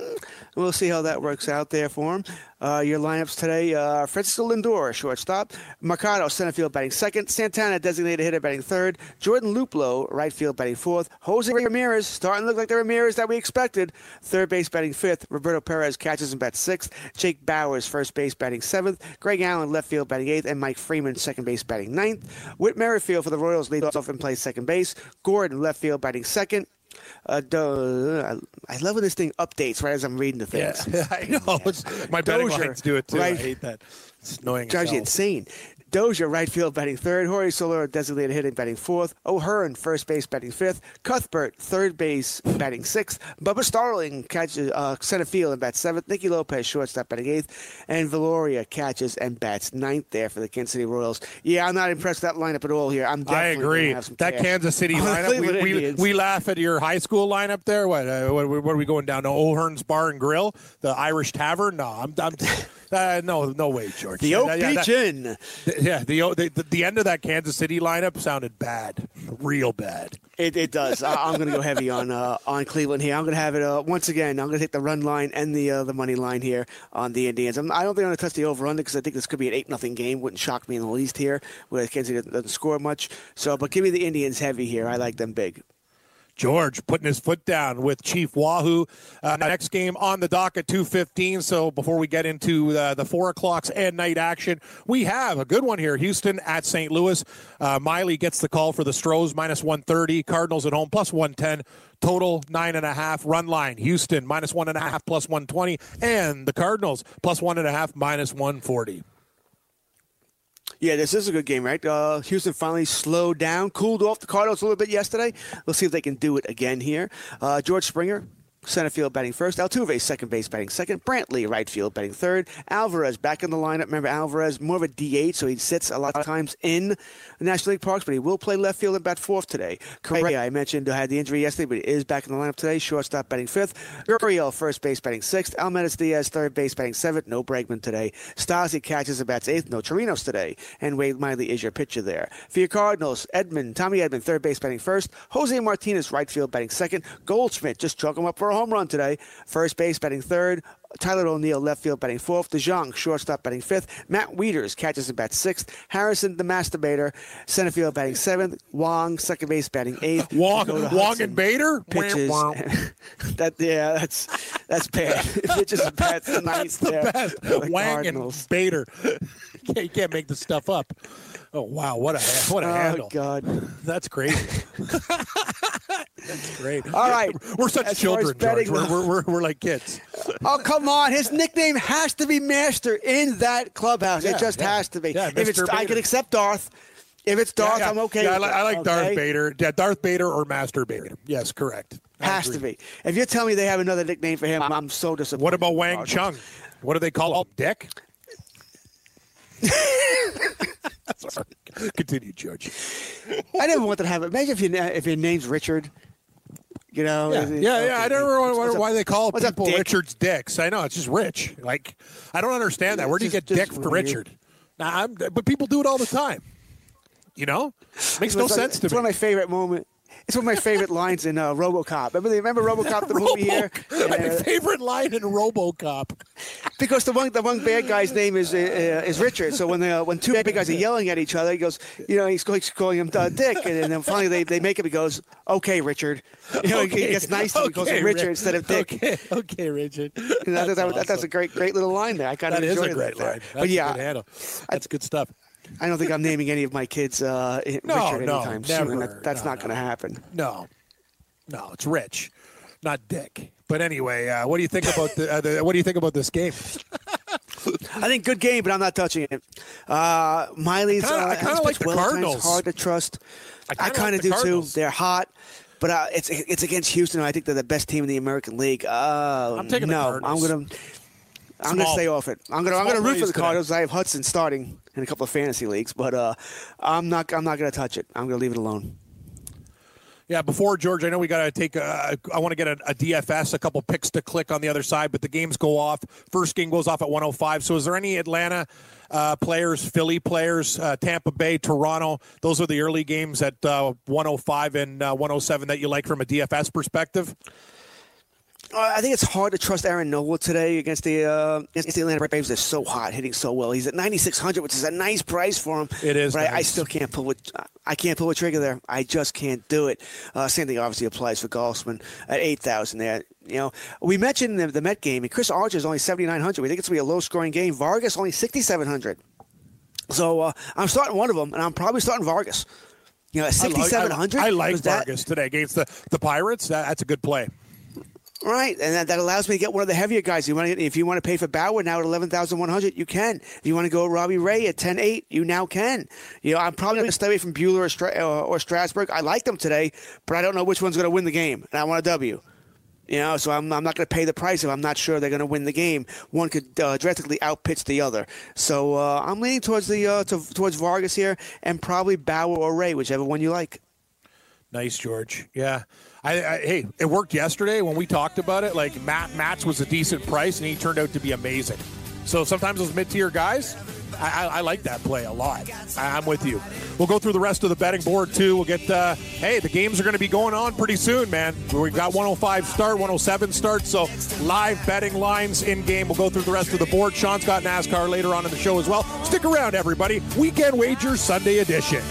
We'll see how that works out there for him. Uh, your lineups today: uh, Francisco Lindor, shortstop; Mercado, center field, batting second; Santana, designated hitter, batting third; Jordan Luplow, right field, batting fourth; Jose Ramirez, starting to look like the Ramirez that we expected; third base, batting fifth; Roberto Perez catches and bats sixth; Jake Bauers, first base, batting seventh; Greg Allen, left field, batting eighth; and Mike Freeman, second base, batting ninth. Whit Merrifield for the Royals leads off and plays second base. Gordon, left field, batting second. Uh, duh, I love when this thing updates right as I'm reading the things. Yeah, I know. It's, my betting Dozier, lines do it too. right. I hate that. It's annoying. as Drives you insane. Dozier, right field, batting third. Jorge Soler, designated hitting, batting fourth. O'Hearn, first base, batting fifth. Cuthbert, third base, batting sixth. Bubba Starling catches uh, center field and bats seventh. Nicky Lopez, shortstop, batting eighth. And Viloria catches and bats ninth there for the Kansas City Royals. Yeah, I'm not impressed with that lineup at all here. I'm I agree. gonna have some That cash Kansas City lineup, we, we, we laugh at your high school lineup there. What, uh, what, what are we going down to? O'Hearn's Bar and Grill, the Irish Tavern? No, I'm, I'm uh, no, no way, George. the Oak Yeah, Beach Inn. Yeah, the, the the end of that Kansas City lineup sounded bad, real bad. It, it does. I, I'm going to go heavy on uh, on Cleveland here. I'm going to have it uh, once again. I'm going to take the run line and the uh, the money line here on the Indians. I'm, I don't think I'm going to touch the over under because I think this could be an eight nothing game. Wouldn't shock me in the least here. Where Kansas City doesn't, doesn't score much. So, but give me the Indians heavy here. I like them big. George putting his foot down with Chief Wahoo. Uh, next game on the dock at 2.15. So before we get into uh, the 4 o'clocks and night action, we have a good one here. Houston at St. Louis. Uh, Miley gets the call for the Stros, minus 130. Cardinals at home, plus 110. Total nine and a half run line. Houston minus one and a half plus 120. And the Cardinals plus one and a half minus 140. Yeah, this is a good game, right? Uh, Houston finally slowed down, cooled off the Cardinals a little bit yesterday. Let's see if they can do it again here. Uh, George Springer, center field batting first. Altuve, second base batting second. Brantley, right field batting third. Alvarez back in the lineup. Remember, Alvarez more of a DH, so he sits a lot of times in National League parks, but he will play left field and bat fourth today. Correa, I mentioned, had the injury yesterday, but he is back in the lineup today. Shortstop batting fifth. Gurriel, first base batting sixth. Aledmys Diaz, third base batting seventh. No Bregman today. Stassi catches and bats eighth. No Torinos today. And Wade Miley is your pitcher there. For your Cardinals, Edman, Tommy Edman, third base batting first. Jose Martinez, right field batting second. Goldschmidt just chalk him up for a home run today. First base batting third. Tyler O'Neill, left field batting fourth. DeJong, shortstop batting fifth. Matt Wieters catches and bats sixth. Harrison, the masturbator, center field batting seventh. Wong, second base batting eighth. Wong, Wong and Bader? pitches. Wah, wah. that yeah, that's that's bad. pitches and bats the ninth there. Best. the Wang Cardinals. and Bader. can't, you can't make this stuff up. Oh wow, what a what a Oh handle! God! That's crazy. That's great. All right. we're such As children, George. We're, we're, we're, we're like kids. Oh come on! His nickname has to be Master in that clubhouse. Yeah, it just yeah. has to be. Yeah, if it's, Mr. I can accept Darth. If it's Darth, Yeah, yeah. I'm okay. Yeah, I with like, it, I like Darth okay? Vader. Yeah, Darth Vader or Master Vader. Yes, correct. I Has to be. If you tell me they have another nickname for him, uh, I'm so disappointed. What about Wang Chung? What do they call him? Dick? Sorry. Continue, George. I never wanted to have it. Imagine if, you, if your name's Richard. You know. Yeah, it- yeah, yeah. I okay, never what's wonder up- why they call what's up, people Dick? Richard's dicks. I know it's just Rich. Like I don't understand that. Where do you get dick for. Richard? Nah, I'm, but people do it all the time. You know, makes no like- sense to It's me. one of my favorite moments. It's one of my favorite lines in uh, RoboCop. Remember, remember RoboCop the movie here? My Uh, favorite line in RoboCop. because the one the one bad guy's name is uh, is Richard. So when the, when two bad guys are yelling at each other, he goes, you know, he's, he's calling him uh, Dick, and then finally they, they make him. He goes, "Okay, Richard." You know, he gets nice to him. He calls him Richard Rick. instead of Dick. Okay, okay, Richard. And that, that, that- that's a great great little line there. I kind of That is enjoyed a great that there. line. That's But yeah, good handle. That's good stuff. I don't think I'm naming any of my kids uh, No, Richard no, anytime never. soon. That, that's No, not going to happen. No, no, it's Rich, not Dick. But anyway, uh, what do you think about the, uh, the? What do you think about this game? I think good game, but I'm not touching it. Uh, Miley's. I uh, kinda has like the well Cardinals. Hard to trust. I like of the do too. They're hot, but uh, it's it's against Houston. I think they're the best team in the American League. Uh, I'm taking no, Cardinals. I'm gonna. I'm gonna Small- stay off it. I'm gonna I'm gonna root for the today. Cardinals. I have Hudson starting in a couple of fantasy leagues, but uh, I'm not I'm not gonna touch it. I'm gonna leave it alone. Yeah, before George, I know we got to take. A, I want to get a, a DFS, a couple picks to click on the other side, but the games go off. First game goes off at 105. So, is there any Atlanta uh, players, Philly players, uh, Tampa Bay, Toronto? Those are the early games at uh, 105 and uh, 107 that you like from a DFS perspective. Uh, I think it's hard to trust Aaron Nola today against the uh, against the Atlanta Braves. They're so hot, hitting so well. He's at 9600, which is a nice price for him. It is but I, I still can't pull it. I can't pull a trigger there. I just can't do it. Uh, same thing obviously applies for Gausman at 8000. There, you know, we mentioned the, the Met game, and Chris Archer is only 7900. We think it's gonna be a low scoring game. Vargas only 6700. So uh, I'm starting one of them, and I'm probably starting Vargas. You know, at I like- 6700. I, I like was that- Vargas today against the, the Pirates. That, that's a good play. Right, and that, that allows me to get one of the heavier guys. You want to, if you want to pay for Bauer now at eleven thousand one hundred, you can. If you want to go Robbie Ray at ten eight, you now can. You know, I'm probably going to stay away from Buehler or, Stra- or, or Strasburg. I like them today, but I don't know which one's going to win the game, and I want a W. You know, so I'm, I'm not going to pay the price if I'm not sure they're going to win the game. One could uh, drastically outpitch the other. So uh, I'm leaning towards the uh, to, towards Vargas here, and probably Bauer or Ray, whichever one you like. Nice, George. Yeah. I, I, hey, it worked yesterday when we talked about it. Like Matt Match was a decent price, and he turned out to be amazing. So sometimes those mid tier guys, I, I, like that play a lot. I, I'm with you. We'll go through the rest of the betting board too. We'll get. Uh, hey, the games are going to be going on pretty soon, man. We've got 105 start, 107 start. So live betting lines in game. We'll go through the rest of the board. Sean's got NASCAR later on in the show as well. Stick around, everybody. Weekend Wagers Sunday edition.